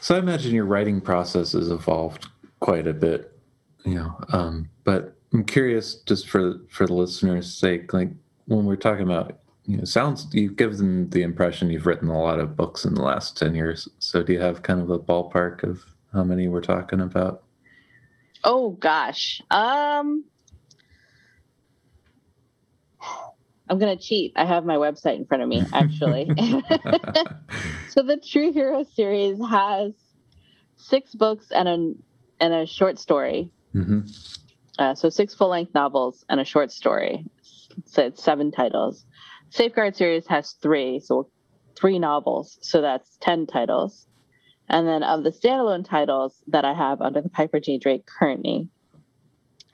Speaker 1: So I imagine your writing process has evolved quite a bit, you know. Um, but I'm curious, just for for the listeners' sake, like when we're talking about, you know, sounds you give them the impression you've written a lot of books in the last ten years. So do you have kind of a ballpark of how many we're talking about?
Speaker 2: Oh gosh, um, I'm gonna cheat. I have my website in front of me, actually. (laughs) so the True Hero series has six books and a and a short story.
Speaker 1: mm-hmm.
Speaker 2: Uh, so six full length novels and a short story. So it's seven titles. Safeguard series has three, so three novels. So that's ten titles. And then of the standalone titles that I have under the Piper J. Drake currently,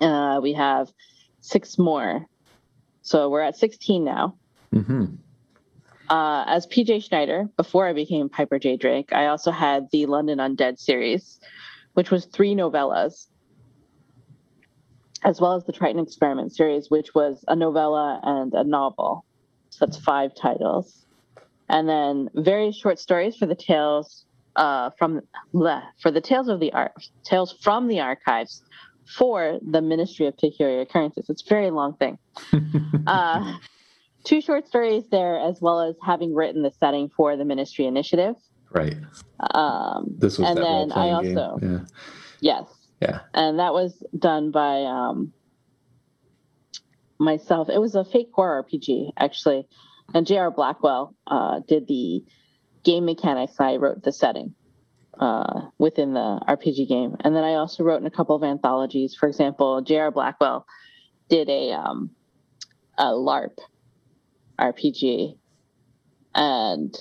Speaker 2: uh, we have six more. So we're at 16 now.
Speaker 1: Mm-hmm.
Speaker 2: Uh, as PJ Schnyder, before I became Piper J. Drake, I also had the London Undead series, which was three novellas, as well as the Triton Experiment series, which was a novella and a novel. So that's five titles. And then various short stories for the tales uh, from bleh, for the tales of the art tales from the archives for the Ministry of Peculiar Occurrences. It's a very long thing. (laughs) uh, two short stories there, as well as having written the setting for the Ministry Initiative.
Speaker 1: Right.
Speaker 2: Um,
Speaker 1: This was
Speaker 2: and
Speaker 1: that
Speaker 2: then I also
Speaker 1: game.
Speaker 2: yes,
Speaker 1: Yeah. Yeah.
Speaker 2: and that was done by um, myself. It was a fake horror RPG actually, and J.R. Blackwell uh, did the game mechanics. I wrote the setting uh, within the RPG game, and then I also wrote in a couple of anthologies. For example, J.R. Blackwell did a um, a LARP RPG, and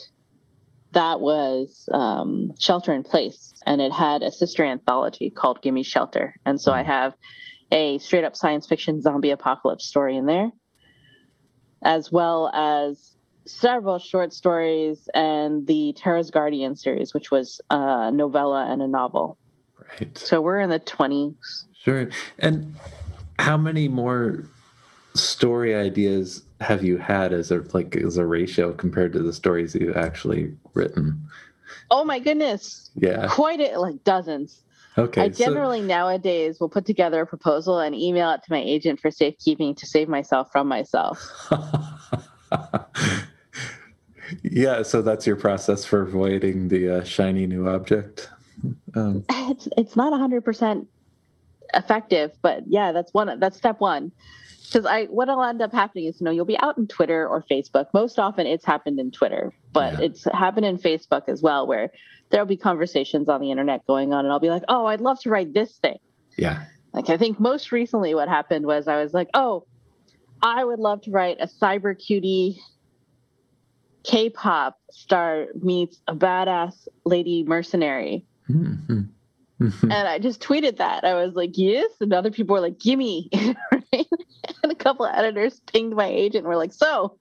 Speaker 2: that was um, Shelter in Place, and it had a sister anthology called Gimme Shelter, and so I have a straight up science fiction zombie apocalypse story in there, as well as several short stories and the Terra's Guardian series, which was a novella and a novel.
Speaker 1: Right.
Speaker 2: So we're in the 20s.
Speaker 1: Sure. And how many more story ideas have you had as a like as a ratio compared to the stories you've actually written?
Speaker 2: Oh my goodness.
Speaker 1: Yeah.
Speaker 2: Quite a, like dozens.
Speaker 1: Okay.
Speaker 2: I generally nowadays will put together a proposal and email it to my agent for safekeeping to save myself from myself. (laughs)
Speaker 1: Yeah. So that's your process for avoiding the uh, shiny new object. Um, (laughs)
Speaker 2: It's it's not hundred percent effective, but yeah, that's one. That's step one. Because I what'll end up happening is you know you'll be out in Twitter or Facebook. Most often it's happened in Twitter, but
Speaker 1: Yeah.
Speaker 2: it's happened in Facebook as well, where there'll be conversations on the internet going on, and I'll be like, oh, I'd love to write this thing.
Speaker 1: yeah.
Speaker 2: Like I think most recently what happened was I was like, oh, I would love to write a cyber cutie K-pop star meets a badass lady mercenary.
Speaker 1: Mhm. Mhm.
Speaker 2: And I just tweeted that. I was like, yes. And other people were like, gimme. right? (laughs) And a couple of editors pinged my agent and were like, so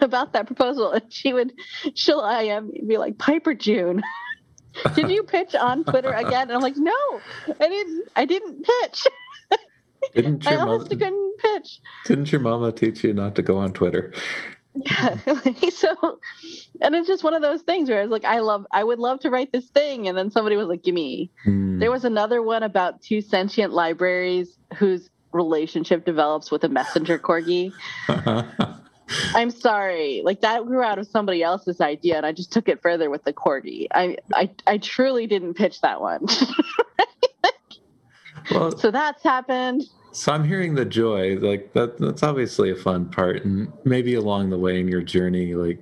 Speaker 2: about that proposal. And she would, she'll IM me and be like, Piper June, (laughs) did you pitch on Twitter again? And I'm like, no, I didn't. I didn't pitch. (laughs)
Speaker 1: Didn't
Speaker 2: I
Speaker 1: your
Speaker 2: honestly
Speaker 1: mother,
Speaker 2: couldn't pitch.
Speaker 1: didn't your mama teach you not to go on Twitter?
Speaker 2: Yeah. (laughs) so, and it's just one of those things where I was like, I love, I would love to write this thing. And then somebody was like, give me.
Speaker 1: Hmm.
Speaker 2: There was another one about two sentient libraries whose relationship develops with a messenger corgi. (laughs) I'm sorry, like that grew out of somebody else's idea, and I just took it further with the corgi. I, I, I truly didn't pitch that one. (laughs)
Speaker 1: well,
Speaker 2: so that's happened.
Speaker 1: So I'm hearing the joy, like that that's obviously a fun part. And maybe along the way in your journey, like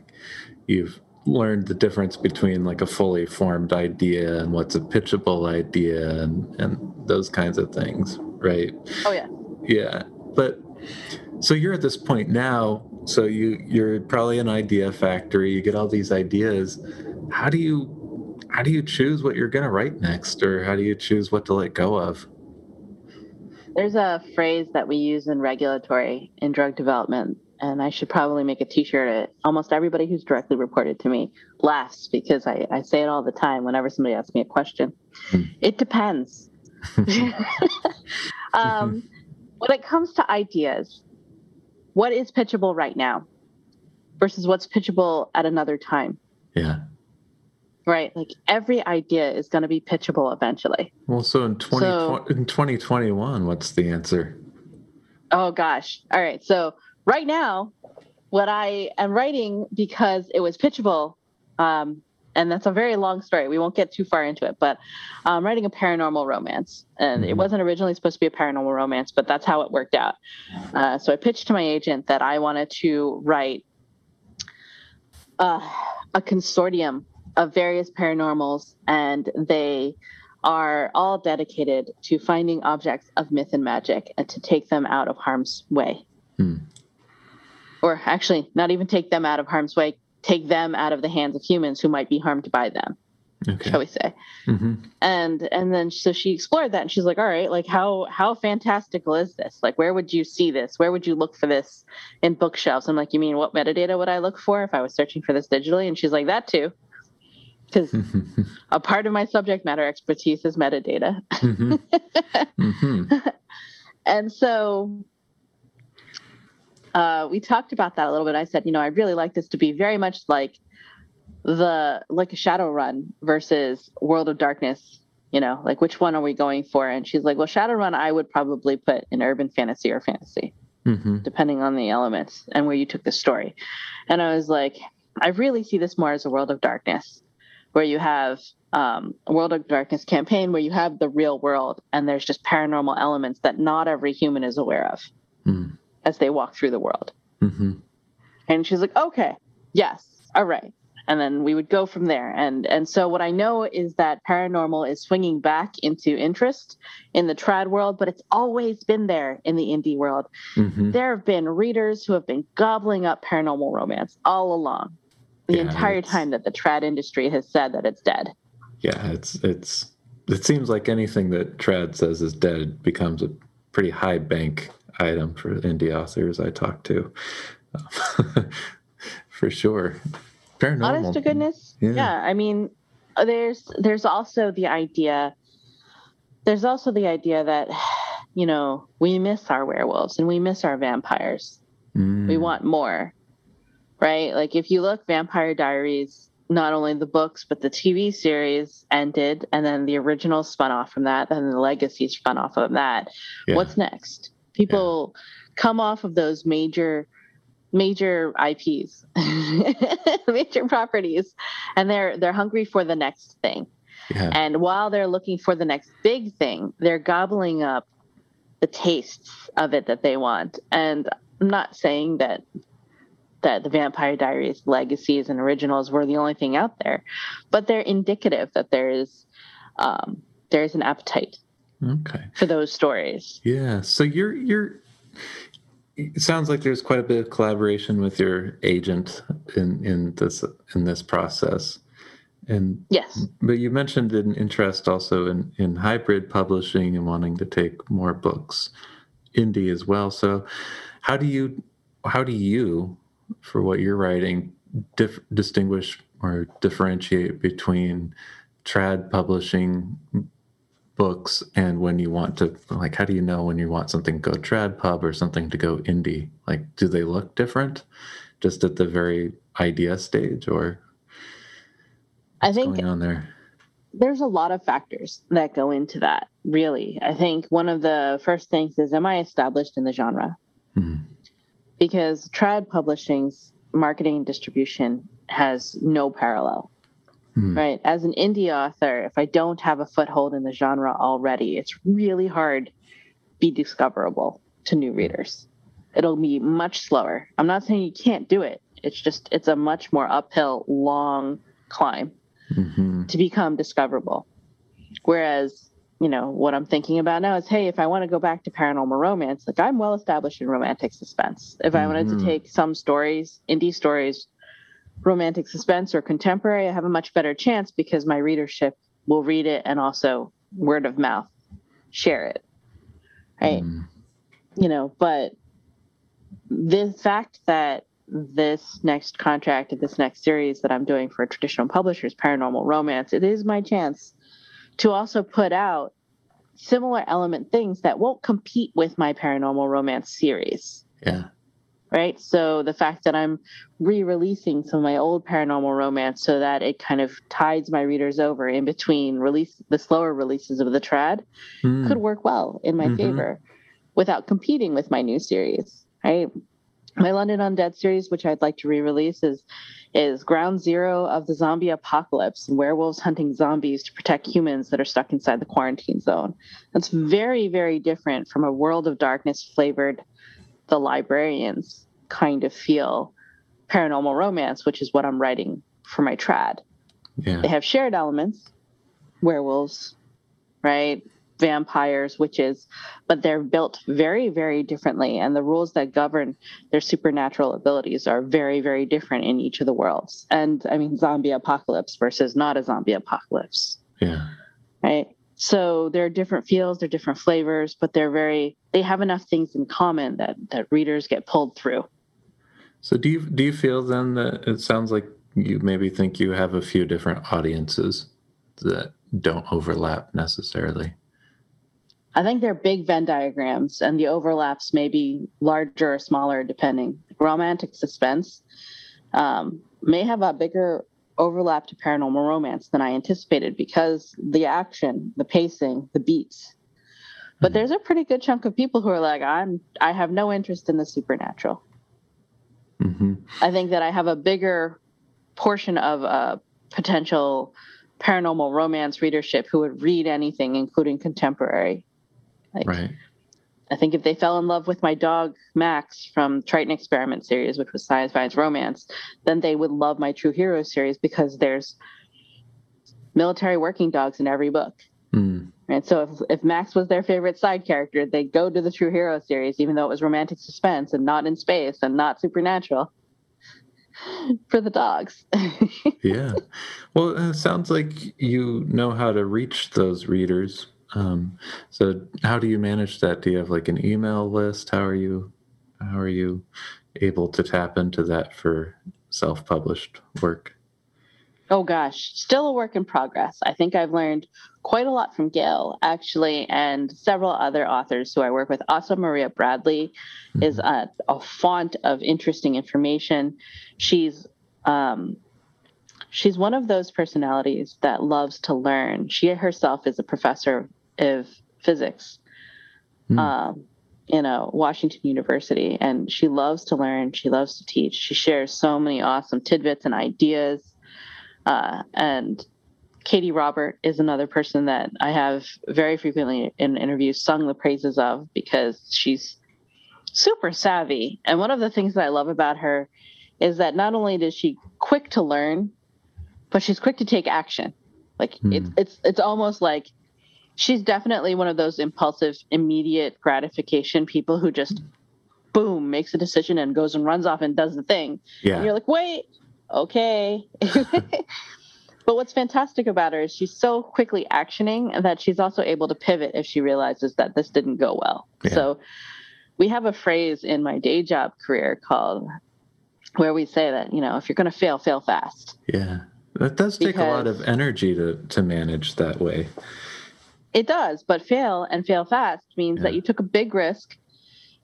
Speaker 1: you've learned the difference between like a fully formed idea and what's a pitchable idea and, and those kinds of things, right?
Speaker 2: Oh yeah.
Speaker 1: Yeah. But So you're at this point now. So you you're probably an idea factory. You get all these ideas. How do you how do you choose what you're going to write next, or how do you choose what to let go of?
Speaker 2: There's a phrase that we use in regulatory in drug development, and I should probably make a T-shirt. It. Almost everybody who's directly reported to me laughs because I, I say it all the time whenever somebody asks me a question. Hmm. It depends. (laughs) (laughs) um, when it comes to ideas, what is pitchable right now versus what's pitchable at another time.
Speaker 1: Yeah.
Speaker 2: Right. Like every idea is going to be pitchable eventually.
Speaker 1: Well, so in 20, so, in 2021, what's the answer?
Speaker 2: Oh gosh. All right. So right now, what I am writing because it was pitchable um, and that's a very long story. We won't get too far into it, but I'm writing a paranormal romance, and mm-hmm. it wasn't originally supposed to be a paranormal romance, but that's how it worked out. Uh, so I pitched to my agent that I wanted to write uh, a consortium of various paranormals, and they are all dedicated to finding objects of myth and magic and to take them out of harm's way. Hmm. Or actually, not even take them out of harm's way, take them out of the hands of humans who might be harmed by them okay. shall we say mm-hmm. and and then so she explored that and she's like all right like how how fantastical is this like where would you see this where would you look for this in bookshelves i'm like you mean what metadata would i look for if i was searching for this digitally and she's like that too because (laughs) a part of my subject matter expertise is metadata mm-hmm. (laughs) Mm-hmm. and so uh, we talked about that a little bit. I said, you know, I really like this to be very much like the like a Shadowrun versus World of Darkness. You know, like which one are we going for? And she's like, well, Shadowrun, I would probably put in urban fantasy or fantasy, mm-hmm. depending on the elements and where you took the story. And I was like, I really see this more as a World of Darkness, where you have um, a World of Darkness campaign where you have the real world and there's just paranormal elements that not every human is aware of. Mm as they walk through the world. Mm-hmm. And she's like, okay, yes, all right. And then we would go from there. And and so what I know is that paranormal is swinging back into interest in the trad world, but it's always been there in the indie world. Mm-hmm. There have been readers who have been gobbling up paranormal romance all along, the yeah, entire time that the trad industry has said that it's dead.
Speaker 1: Yeah, it's it's it seems like anything that trad says is dead becomes a pretty high bank item for indie authors I talk to. (laughs) for sure.
Speaker 2: Paranormal. Honest to goodness. Yeah. yeah. I mean, there's there's also the idea there's also the idea that you know we miss our werewolves and we miss our vampires mm. we want more right like if you look vampire diaries not only the books but the tv series ended and then the original spun off from that and the legacy spun off of that yeah. what's next People yeah. come off of those major major IPs, (laughs) major properties, and they're they're hungry for the next thing. Yeah. And while they're looking for the next big thing, they're gobbling up the tastes of it that they want. And I'm not saying that that the Vampire Diaries legacies and originals were the only thing out there, but they're indicative that there is um, there is an appetite
Speaker 1: Okay.
Speaker 2: For those stories.
Speaker 1: Yeah. So you're you're it sounds like there's quite a bit of collaboration with your agent in in this in this process. And
Speaker 2: yes.
Speaker 1: But you mentioned an interest also in in hybrid publishing and wanting to take more books indie as well. So how do you how do you for what you're writing dif- distinguish or differentiate between trad publishing books and when you want to like how do you know when you want something to go trad pub or something to go indie? Like do they look different just at the very idea stage or
Speaker 2: i think going on there? there's a lot of factors that go into that really. I think one of the first things is am i established in the genre? Mm-hmm. because trad publishing's marketing and distribution has no parallel Mm. Right. As an indie author, if I don't have a foothold in the genre already, it's really hard be discoverable to new readers. It'll be much slower. I'm not saying you can't do it. It's just it's a much more uphill, long climb mm-hmm. to become discoverable. Whereas you know, what I'm thinking about now is, hey, if I want to go back to paranormal romance, like I'm well established in romantic suspense. If I wanted
Speaker 1: Mhm.
Speaker 2: to take some stories, indie stories, romantic suspense or contemporary, I have a much better chance because my readership will read it and also word of mouth share it. Right.
Speaker 1: Mm.
Speaker 2: You know, but the fact that this next contract, this next series that I'm doing for a traditional publishers, paranormal romance, it is my chance to also put out similar element things that won't compete with my paranormal romance series
Speaker 1: Yeah.
Speaker 2: Right so the fact that i'm re-releasing some of my old paranormal romance so that it kind of tides my readers over in between release the slower releases of the trad
Speaker 1: Mm.
Speaker 2: could work well in my
Speaker 1: Mhm.
Speaker 2: favor without competing with my new series right my london undead series which i'd like to re-release is is ground zero of the zombie apocalypse werewolves hunting zombies to protect humans that are stuck inside the quarantine zone that's very very different from a world of darkness flavored the librarians kind of feel paranormal romance which is what i'm writing for my trad.
Speaker 1: Yeah.
Speaker 2: they have shared elements werewolves right? Vampires witches but they're built very very differently. And the rules that govern their supernatural abilities are very very different in each of the worlds. And i mean zombie apocalypse versus not a zombie apocalypse.
Speaker 1: Yeah.
Speaker 2: right? So there are different feels they're different flavors but they're very they have enough things in common that that readers get pulled through
Speaker 1: So do you do you feel then that it sounds like you maybe think you have a few different audiences that don't overlap necessarily?
Speaker 2: I think they're big Venn diagrams, and the overlaps may be larger or smaller depending. Romantic suspense um, may have a bigger overlap to paranormal romance than I anticipated because the action, the pacing, the beats. But
Speaker 1: Mhm.
Speaker 2: there's a pretty good chunk of people who are like, I'm, I have no interest in the supernatural.
Speaker 1: hmm
Speaker 2: I think that I have a bigger portion of a potential paranormal romance readership who would read anything, including contemporary. Like,
Speaker 1: Right.
Speaker 2: I think if they fell in love with my dog Max from Triton Experiment series, which was science finds romance, then they would love my True Hero series because there's military working dogs in every book.
Speaker 1: Mm.
Speaker 2: Right. So if, if Max was their favorite side character, they'd go to the True Hero series, even though it was romantic suspense and not in space and not supernatural. (laughs) For the dogs. (laughs)
Speaker 1: Yeah. Well, it sounds like you know how to reach those readers. Um, so how do you manage that? Do you have like an email list? How are you how are you able to tap into that for self-published work?
Speaker 2: Oh gosh, still a work in progress. I think I've learned quite a lot from Gail, actually, and several other authors who I work with. Also, Maria Bradley is a, a font of interesting information. She's um, she's one of those personalities that loves to learn. She herself is a professor of physics.
Speaker 1: Hmm.
Speaker 2: Um, you know, Washington University, and she loves to learn. She loves to teach. She shares so many awesome tidbits and ideas. Uh, and Katee Robert is another person that I have very frequently in interviews sung the praises of because she's super savvy. And one of the things that I love about her is that not only is she quick to learn, but she's quick to take action. Like it's
Speaker 1: Hmm.
Speaker 2: it's it's almost like she's definitely one of those impulsive, immediate gratification people who just boom makes a decision and goes and runs off and does the thing. And
Speaker 1: Yeah.
Speaker 2: you're like, wait, okay. (laughs) but what's fantastic about her is she's so quickly actioning that she's also able to pivot if she realizes that this didn't go well.
Speaker 1: Yeah.
Speaker 2: So we have a phrase in my day job career called where we say that, you know, if you're going to fail, fail fast.
Speaker 1: Yeah. That does take a lot of energy to to manage that way.
Speaker 2: It does, but fail and fail fast means that you took a big risk.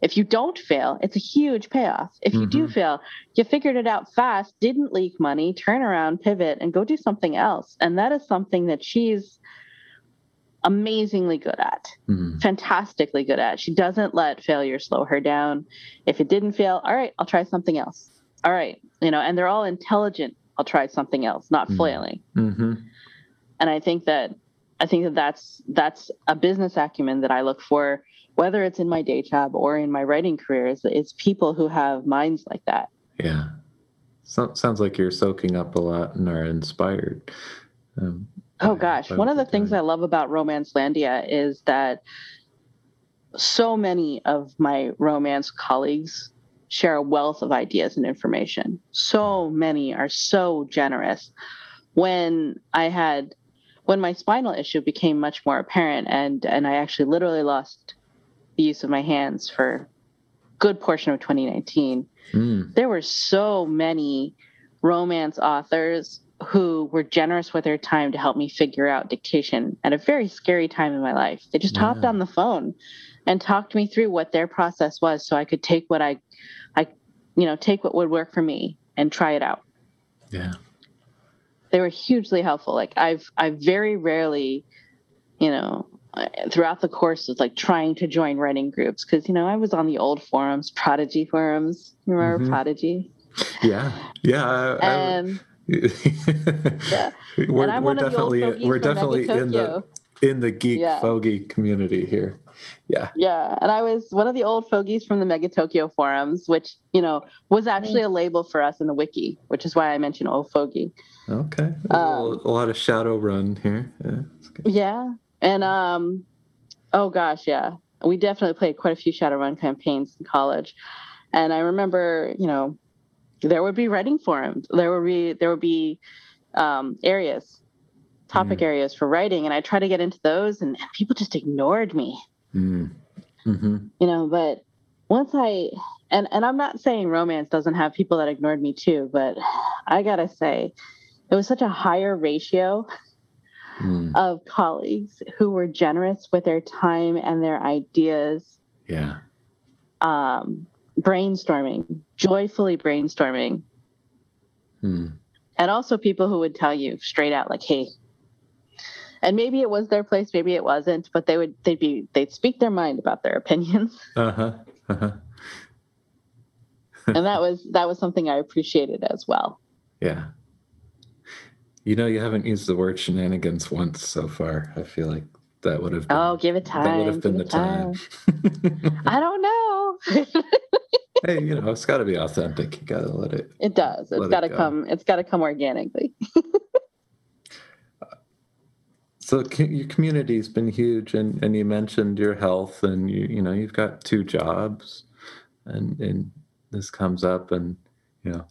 Speaker 2: If you don't fail, it's a huge payoff. If you do
Speaker 1: Mhm.
Speaker 2: fail, you figured it out fast, didn't leak money, turn around, pivot, and go do something else. And that is something that she's amazingly good at,
Speaker 1: Mm.
Speaker 2: fantastically good at. She doesn't let failure slow her down. If it didn't fail, all right, I'll try something else. All right, you know, and they're all intelligent. I'll try something else, not
Speaker 1: Mhm.
Speaker 2: flailing
Speaker 1: hmm
Speaker 2: and i think that i think that that's that's a business acumen that i look for whether it's in my day job or in my writing career is it's people who have minds like that
Speaker 1: Yeah. So, sounds like you're soaking up a lot and are inspired. Um,
Speaker 2: Oh gosh, one of the things I love about Romancelandia is that so many of my romance colleagues share a wealth of ideas and information. So many are so generous. When I had when my spinal issue became much more apparent and and I actually literally lost the use of my hands for a good portion of 2019, mm. there were so many romance authors who were generous with their time to help me figure out dictation at a very scary time in my life. They just yeah. hopped on the phone and talked me through what their process was so I could take what I I you know, take what would work for me and try it out.
Speaker 1: Yeah.
Speaker 2: They were hugely helpful. Like I've I've very rarely, you know, throughout the course was like trying to join writing groups because you know I was on the old forums, Prodigy forums. Remember mm-hmm. Prodigy?
Speaker 1: Yeah, yeah. I,
Speaker 2: and (laughs)
Speaker 1: yeah. We're, we're definitely we're definitely in the in the geek yeah. fogey community here. Yeah.
Speaker 2: Yeah. And I was one of the old fogies from the Mega Tokyo forums, which, you know, was actually a label for us in the wiki, which is why I mentioned old fogey.
Speaker 1: Okay. Um, a lot of Shadowrun here.
Speaker 2: Yeah. yeah. And um oh gosh, yeah. We definitely played quite a few Shadowrun campaigns in college. And I remember, you know, there would be writing forums. There would be there would be um, areas, topic mm. areas for writing, and I tried to get into those, and, and people just ignored me.
Speaker 1: Mm. Mm-hmm.
Speaker 2: You know, but once I and and I'm not saying romance doesn't have people that ignored me too, but I gotta say, it was such a higher ratio mm. of colleagues who were generous with their time and their ideas.
Speaker 1: Yeah.
Speaker 2: Um, brainstorming, joyfully brainstorming.
Speaker 1: Hmm.
Speaker 2: And also people who would tell you straight out, like, hey, and maybe it was their place, maybe it wasn't, but they would they'd be they'd speak their mind about their opinions. (laughs)
Speaker 1: Uh-huh. Uh-huh. (laughs)
Speaker 2: and that was that was something I appreciated as well.
Speaker 1: Yeah. You know, you haven't used the word shenanigans once so far. I feel like. That would have oh, been,
Speaker 2: oh give it time that would have been the time, time. (laughs) i don't know. (laughs)
Speaker 1: Hey you know it's got to be authentic. You gotta let it
Speaker 2: it does. It's got to it come it's got to come organically. (laughs)
Speaker 1: So your community's been huge and, and you mentioned your health and you you know you've got two jobs and and this comes up and you know.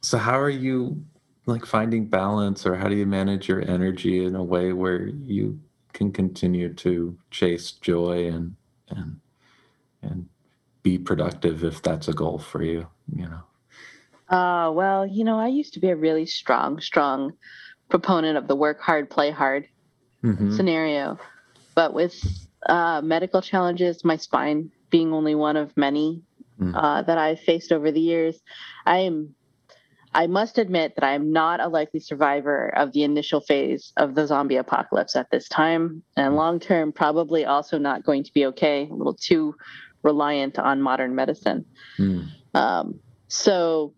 Speaker 1: So how are you like finding balance or how do you manage your energy in a way where you can continue to chase joy and and and be productive if that's a goal for you you know
Speaker 2: uh well you know i used to be a really strong strong proponent of the work hard play hard mm-hmm. scenario but with uh, medical challenges my spine being only one of many mm. uh, that i've faced over the years i am I must admit that I am not a likely survivor of the initial phase of the zombie apocalypse at this time, and hmm. long term, probably also not going to be okay. A little too reliant on modern medicine. Mm. Um, so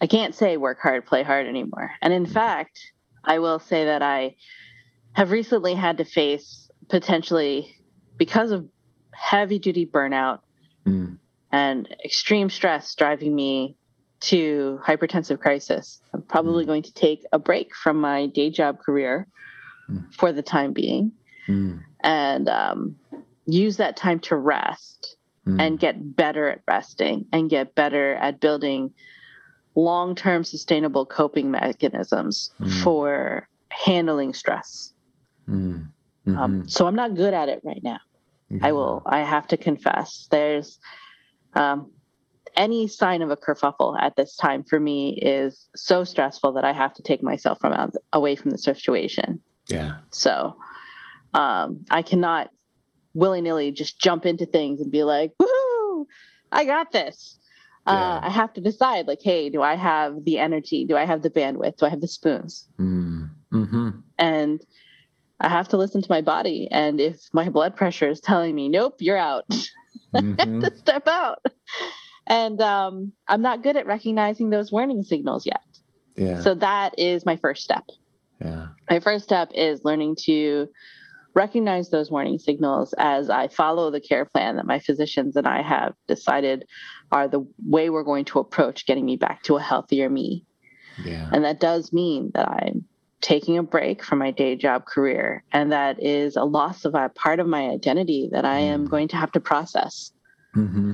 Speaker 2: I can't say work hard, play hard anymore. And in fact, I will say that I have recently had to face potentially because of heavy duty burnout mm. and extreme stress driving me to hypertensive crisis. I'm probably mm. going to take a break from my day job career mm. for the time being mm. and um, use that time to rest mm. and get better at resting and get better at building long term sustainable coping mechanisms mm. for handling stress.
Speaker 1: Mm. Mm-hmm.
Speaker 2: Um, so I'm not good at it right now. I will, I have to confess. There's, um, any sign of a kerfuffle at this time for me is so stressful that I have to take myself from out, away from the situation.
Speaker 1: Yeah.
Speaker 2: So um, I cannot willy nilly just jump into things and be like, woohoo, I got this. Uh, yeah. Uh, I have to decide, like, hey, do I have the energy? Do I have the bandwidth? Do I have the spoons?
Speaker 1: Mm. Mm-hmm.
Speaker 2: And I have to listen to my body. And if my blood pressure is telling me, nope, you're out, mm-hmm. (laughs) I have to mm-hmm. step out and um, i'm not good at recognizing those warning signals yet
Speaker 1: yeah
Speaker 2: so that is my first step
Speaker 1: yeah
Speaker 2: my first step is learning to recognize those warning signals as i follow the care plan that my physicians and i have decided are the way we're going to approach getting me back to a healthier me
Speaker 1: Yeah.
Speaker 2: And that does mean that I'm taking a break from my day job career. And that is a loss of a part of my identity that I am
Speaker 1: Mm.
Speaker 2: going to have to process.
Speaker 1: Mm-hmm.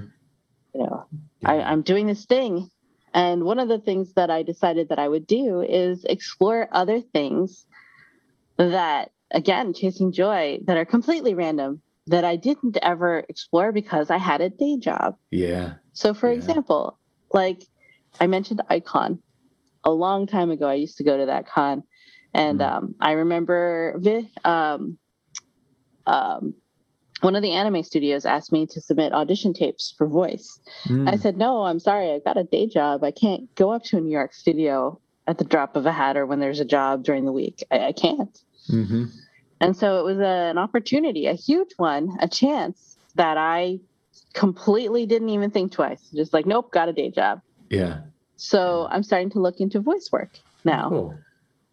Speaker 2: You know, I, I'm doing this thing. And one of the things that I decided that I would do is explore other things that, again, chasing joy, that are completely random that I didn't ever explore because I had a day job.
Speaker 1: yeah.
Speaker 2: So, for
Speaker 1: Yeah.
Speaker 2: example, like I mentioned Icon a long time ago, I used to go to that con. And
Speaker 1: Mm.
Speaker 2: um, I remember Vi- um, um, one of the anime studios asked me to submit audition tapes for voice. I
Speaker 1: Mm.
Speaker 2: said, no, I'm sorry. I've got a day job. I can't go up to a New York studio at the drop of a hat or when there's a job during the week. I, I can't.
Speaker 1: Mm-hmm.
Speaker 2: And so it was a, an opportunity, a huge one, a chance that I completely didn't even think twice. Just like, nope, got a day job.
Speaker 1: Yeah.
Speaker 2: So I'm starting to look into voice work now
Speaker 1: Cool.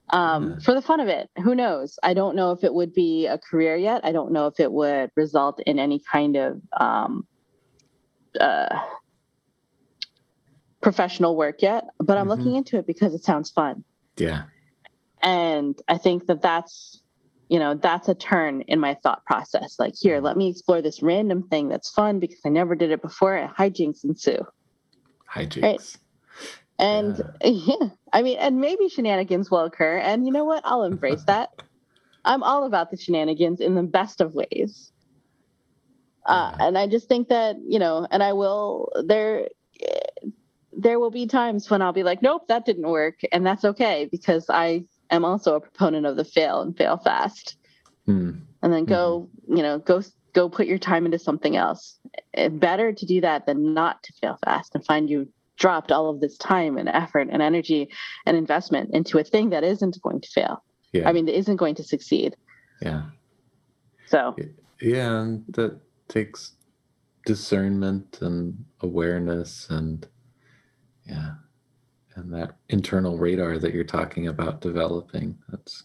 Speaker 2: Um, for the fun of it. Who knows? I don't know if it would be a career yet. I don't know if it would result in any kind of um, uh, professional work yet, but I'm
Speaker 1: Mhm.
Speaker 2: looking into it because it sounds fun.
Speaker 1: Yeah.
Speaker 2: and i think that that's you know that's a turn in my thought process like here let me explore this random thing that's fun because i never did it before and hijinks ensue
Speaker 1: Hijinks.
Speaker 2: And (laughs) yeah. i mean and maybe shenanigans will occur. And you know what? I'll embrace that. I'm all about the shenanigans in the best of ways. Uh, and i just think that you know and i will there there will be times when i'll be like nope that didn't work. And that's okay because i am also a proponent of the fail and fail fast.
Speaker 1: Mm.
Speaker 2: and then go you know go go put your time into something else. It's better to do that than not to fail fast and find you dropped all of this time and effort and energy and investment into a thing that isn't going to fail
Speaker 1: Yeah.
Speaker 2: i mean that isn't going to succeed
Speaker 1: yeah.
Speaker 2: so
Speaker 1: Yeah. And that takes discernment and awareness and, yeah. And that internal radar that you're talking about developing. That's,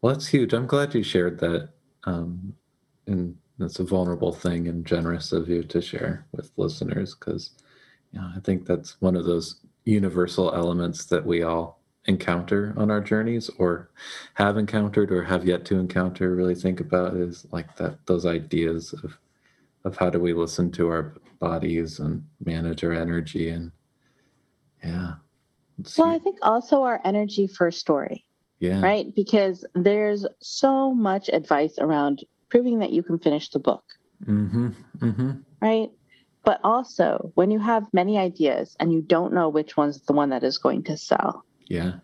Speaker 1: well, that's huge. I'm glad you shared that. Um, and that's a vulnerable thing and generous of you to share with listeners because, you know, I think that's one of those universal elements that we all encounter on our journeys or have encountered or have yet to encounter really think about is like that those ideas of of how do we listen to our bodies and manage our energy and yeah.
Speaker 2: Well i think also our energy first story
Speaker 1: yeah.
Speaker 2: right? Because there's so much advice around proving that you can finish the book.
Speaker 1: Mm-hmm mm-hmm.
Speaker 2: Right but also when you have many ideas and you don't know which one's the one that is going to sell
Speaker 1: yeah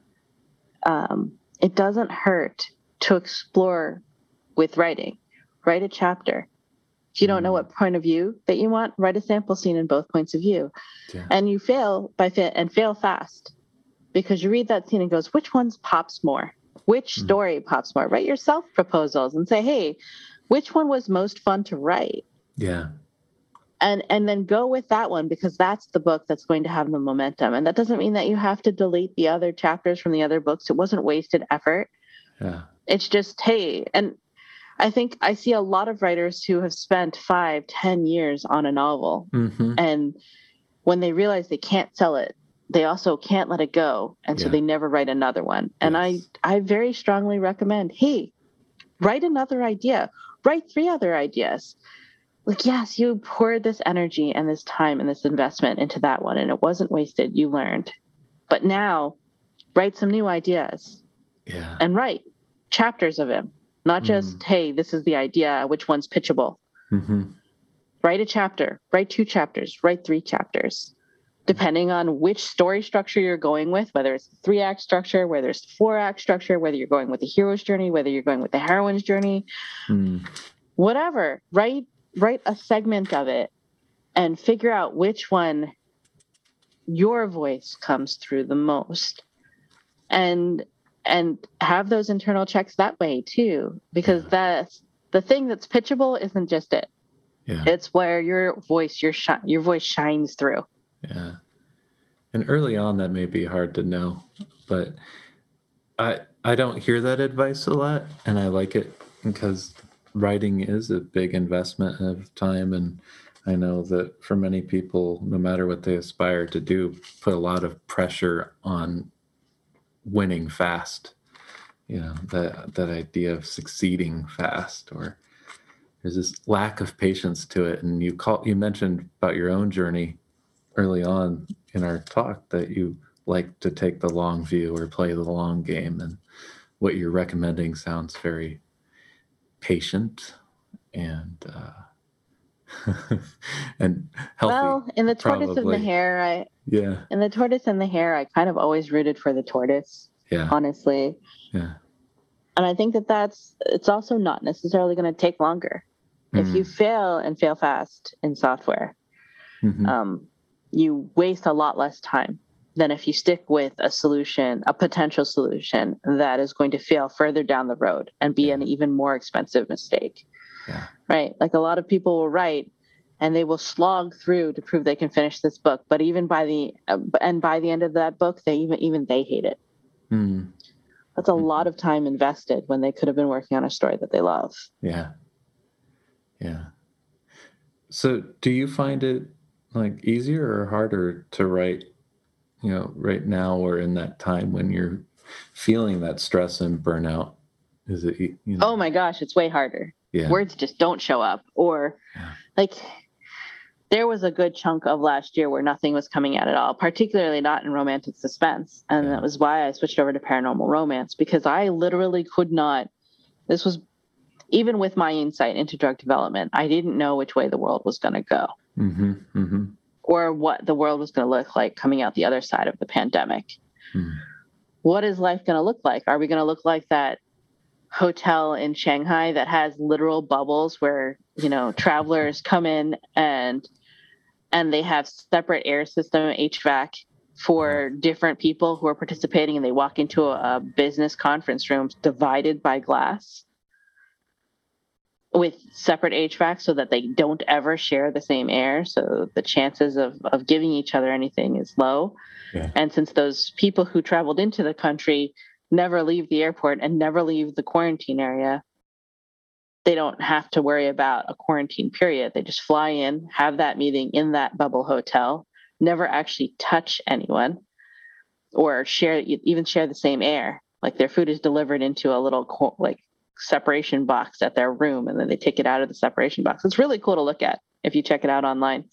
Speaker 2: um, it doesn't hurt to explore with writing. Write a chapter. If you don't know
Speaker 1: Mm.
Speaker 2: what point of view that you want, write a sample scene in both points of view.
Speaker 1: yeah
Speaker 2: And you fail by fa- and fail fast because you read that scene and goes, which one's pops more? Which
Speaker 1: Mm.
Speaker 2: story pops more? Write yourself proposals and say, hey, which one was most fun to write?
Speaker 1: yeah
Speaker 2: and and then go with that one because that's the book that's going to have the momentum. And that doesn't mean that you have to delete the other chapters from the other books. It wasn't wasted effort.
Speaker 1: Yeah.
Speaker 2: It's just hey and i think i see a lot of writers who have spent five ten years on a novel.
Speaker 1: Mm-hmm.
Speaker 2: And when they realize they can't sell it they also can't let it go. And so
Speaker 1: Yeah.
Speaker 2: they never write another one. And
Speaker 1: Yes.
Speaker 2: i i very strongly recommend hey write another idea. Write three other ideas like yes you poured this energy and this time and this investment into that one and it wasn't wasted. You learned. But now write some new ideas.
Speaker 1: Yeah.
Speaker 2: And write chapters of him not just hey this is the idea which one's pitchable?
Speaker 1: Mm-hmm.
Speaker 2: Write a chapter. Write two chapters. Write three chapters. Depending on which story structure you're going with whether it's three act structure whether it's four act structure whether you're going with the hero's journey whether you're going with the heroine's journey
Speaker 1: mm.
Speaker 2: whatever. Write write a segment of it and figure out which one your voice comes through the most and and have those internal checks that way too because
Speaker 1: Yeah.
Speaker 2: that's the thing that's pitchable isn't just it
Speaker 1: yeah
Speaker 2: it's where your voice your shi- your voice shines through
Speaker 1: Yeah. And early on that may be hard to know, but I I don't hear that advice a lot and I like it because writing is a big investment of time and I know that for many people, no matter what they aspire to do, put a lot of pressure on winning fast. You know, that that idea of succeeding fast or there's this lack of patience to it. And you call you mentioned about your own journey early on in our talk that you like to take the long view or play the long game. And what you're recommending sounds very patient and uh, (laughs) and healthy.
Speaker 2: Well, in the tortoise probably. and the hare, I
Speaker 1: yeah.
Speaker 2: In the tortoise and the hare, I kind of always rooted for the tortoise.
Speaker 1: Yeah.
Speaker 2: Honestly.
Speaker 1: Yeah.
Speaker 2: And I think that that's it's also not necessarily going to take longer. Mm-hmm. If you mm. fail and fail fast in software, mm-hmm. um, you waste a lot less time than if you stick with a solution, a potential solution that is going to fail further down the road and be yeah. an even more expensive mistake.
Speaker 1: Yeah.
Speaker 2: Right. Like a lot of people will write and they will slog through to prove they can finish this book. But even by the, uh, and by the end of that book, they even, even they hate it.
Speaker 1: Mm.
Speaker 2: That's a mm. lot of time invested when they could have been working on a story that they love.
Speaker 1: Yeah. Yeah. So do you find it like easier or harder to write you know right now or in that time when you're feeling that stress and burnout is it you
Speaker 2: know? oh my gosh it's way harder
Speaker 1: yeah.
Speaker 2: words just don't show up or yeah. like there was a good chunk of last year where nothing was coming out at all particularly not in romantic suspense and yeah. that was why i switched over to paranormal romance because i literally could not this was even with my insight into drug development i didn't know which way the world was going to go
Speaker 1: mm-hmm, mm-hmm
Speaker 2: or what the world was going to look like coming out the other side of the pandemic.
Speaker 1: Hmm.
Speaker 2: What is life going to look like? Are we going to look like that hotel in Shanghai that has literal bubbles where, you know, travelers come in and and they have separate air system HVAC for different people who are participating and they walk into a, a business conference room divided by glass? With separate HVAC so that they don't ever share the same air. So the chances of, of giving each other anything is low.
Speaker 1: Yeah.
Speaker 2: And since those people who traveled into the country never leave the airport and never leave the quarantine area, they don't have to worry about a quarantine period. They just fly in, have that meeting in that bubble hotel, never actually touch anyone or share even share the same air. Like their food is delivered into a little like separation box at their room and then they take it out of the separation box. It's really cool to look at if you check it out online.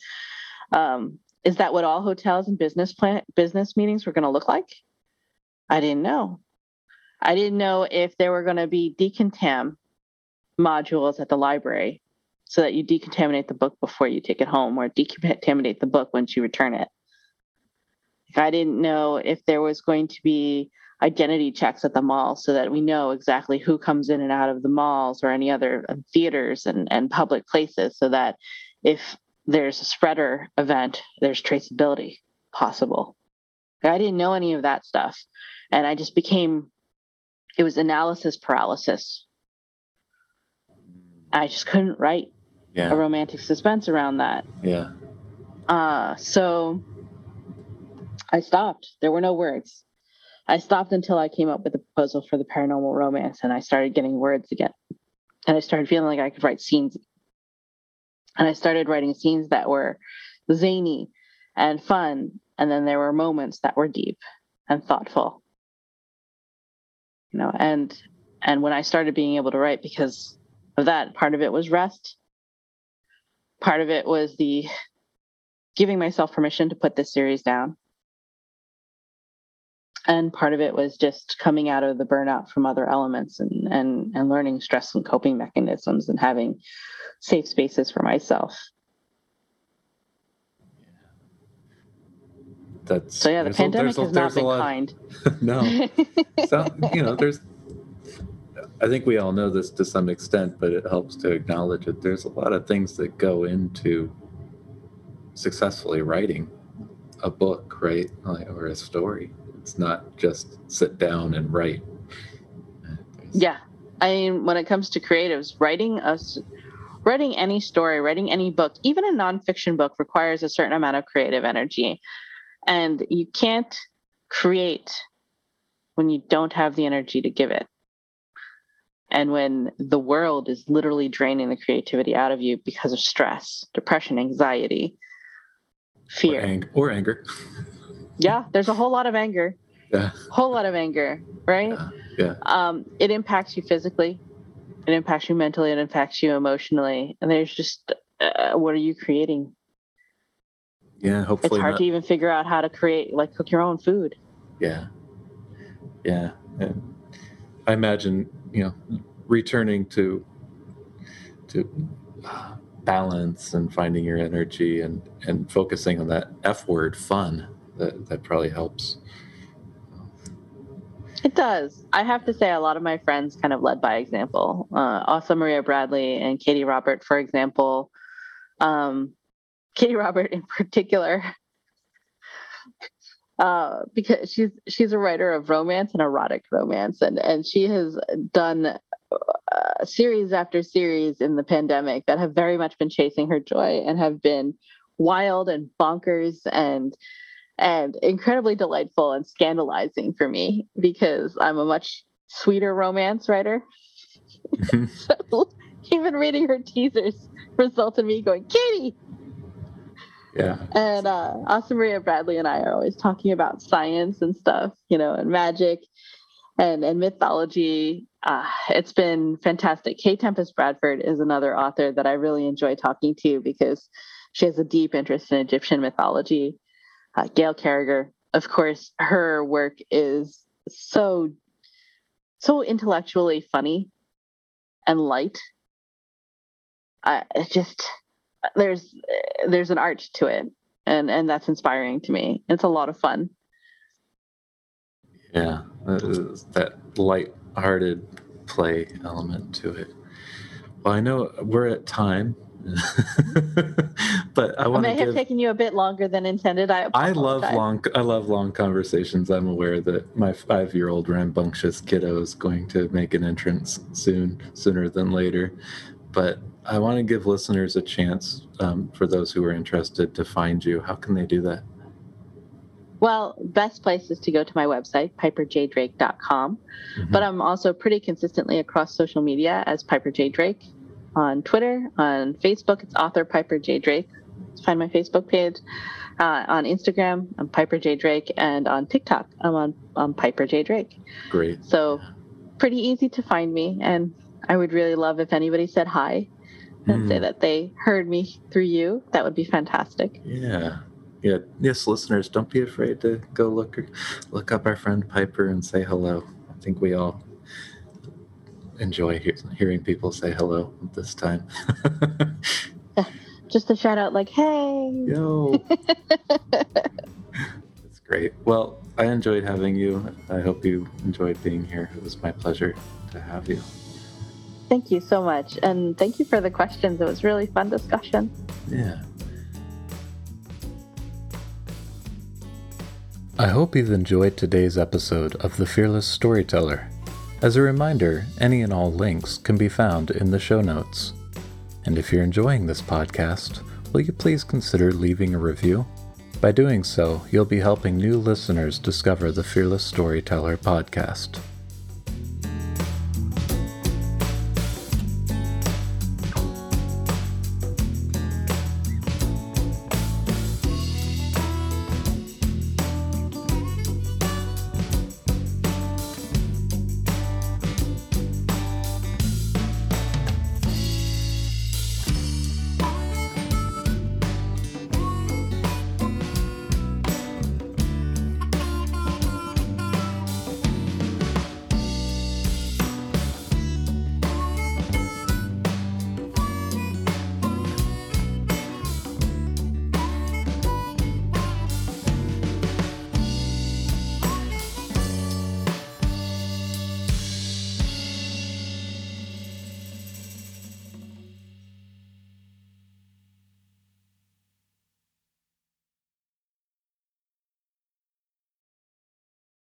Speaker 2: Um, is that what all hotels and business plan business meetings were going to look like? I didn't know. I didn't know if there were going to be decontam modules at the library so that you decontaminate the book before you take it home or decontaminate the book once you return it. I didn't know if there was going to be identity checks at the mall so that we know exactly who comes in and out of the malls or any other um, theaters and, and public places so that if there's a spreader event, there's traceability possible. I didn't know any of that stuff. And I just became, it was analysis paralysis. I just couldn't write
Speaker 1: yeah.
Speaker 2: a romantic suspense around that.
Speaker 1: Yeah.
Speaker 2: Uh, so I stopped. There were no words. I stopped until I came up with a proposal for the paranormal romance and I started getting words again. And I started feeling like I could write scenes. And I started writing scenes that were zany and fun. And then there were moments that were deep and thoughtful. You know, and and when I started being able to write because of that, part of it was rest. Part of it was the giving myself permission to put this series down and part of it was just coming out of the burnout from other elements and and and learning stress and coping mechanisms and having safe spaces for myself.
Speaker 1: That's
Speaker 2: so yeah the pandemic a, has not been kind. (laughs)
Speaker 1: No. (laughs) So you know there's i think we all know this to some extent but it helps to acknowledge it there's a lot of things that go into successfully writing a book right? Or a story it's not just sit down and write.
Speaker 2: Yeah. I mean, when it comes to creatives, writing a writing any story, writing any book, even a nonfiction book requires a certain amount of creative energy. And you can't create when you don't have the energy to give it. and when the world is literally draining the creativity out of you because of stress, depression, anxiety, fear,
Speaker 1: or, ang- or anger. (laughs)
Speaker 2: yeah, there's a whole lot of anger.
Speaker 1: Yeah.
Speaker 2: Whole lot of anger, right?
Speaker 1: Yeah. yeah.
Speaker 2: Um, it impacts you physically, it impacts you mentally, it impacts you emotionally, and there's just uh, what are you creating?
Speaker 1: Yeah, hopefully
Speaker 2: it's hard
Speaker 1: not.
Speaker 2: to even figure out how to create like cook your own food.
Speaker 1: Yeah. Yeah. And I imagine, you know, returning to to uh, balance and finding your energy and and focusing on that F word fun that that probably helps.
Speaker 2: It does. I have to say, a lot of my friends kind of led by example. Uh, Asa Maria Bradley and Katee Robert, for example. Um, Katee Robert, in particular, (laughs) uh, because she's she's a writer of romance and erotic romance, and and she has done uh, series after series in the pandemic that have very much been chasing her joy and have been wild and bonkers and and incredibly delightful and scandalizing for me because I'm a much sweeter romance writer. (laughs) (laughs) so even reading her teasers results in me going, Katee.
Speaker 1: Yeah.
Speaker 2: And uh, Asa Maria Bradley and I are always talking about science and stuff, you know, and magic and and mythology. Uh, it's been fantastic. K. Tempest Bradford is another author that I really enjoy talking to because she has a deep interest in Egyptian mythology uh, Gail Carriger, of course, her work is so so intellectually funny and light. I just there's there's an art to it, and and that's inspiring to me. It's a lot of fun.
Speaker 1: Yeah, that light-hearted play element to it. Well, I know we're at time, (laughs) but I want
Speaker 2: I
Speaker 1: to
Speaker 2: have taken you a bit longer than intended. I
Speaker 1: I love long. I love long conversations. I'm aware that my five-year-old rambunctious kiddo is going to make an entrance soon, sooner than later. But I want to give listeners a chance, um, for those who are interested, to find you. How can they do that?
Speaker 2: Well, best place is to go to my website, piperjdrake.com.
Speaker 1: Mhm.
Speaker 2: But I'm also pretty consistently across social media as Piper J. Drake on Twitter, on Facebook, it's author Piper J. Drake. Find my Facebook page. Uh, on Instagram, I'm Piper J. Drake, and on TikTok, I'm on, on Piper J. Drake.
Speaker 1: Great.
Speaker 2: So pretty easy to find me, and I would really love if anybody said hi and say
Speaker 1: Mm.
Speaker 2: that they heard me through you. That would be fantastic.
Speaker 1: Yeah. Yeah. Yes, listeners, don't be afraid to go look look up our friend Piper and say hello. I think we all enjoy he- hearing people say hello this time. (laughs)
Speaker 2: Just a shout out, like, hey.
Speaker 1: Yo. (laughs) That's great. Well, I enjoyed having you. I hope you enjoyed being here. It was my pleasure to have you.
Speaker 2: Thank you so much. And thank you for the questions. It was really fun discussion.
Speaker 1: Yeah. I hope you've enjoyed today's episode of The Fearless Storyteller. As a reminder, any and all links can be found in the show notes. And if you're enjoying this podcast, will you please consider leaving a review? By doing so, you'll be helping new listeners discover the Fearless Storyteller podcast.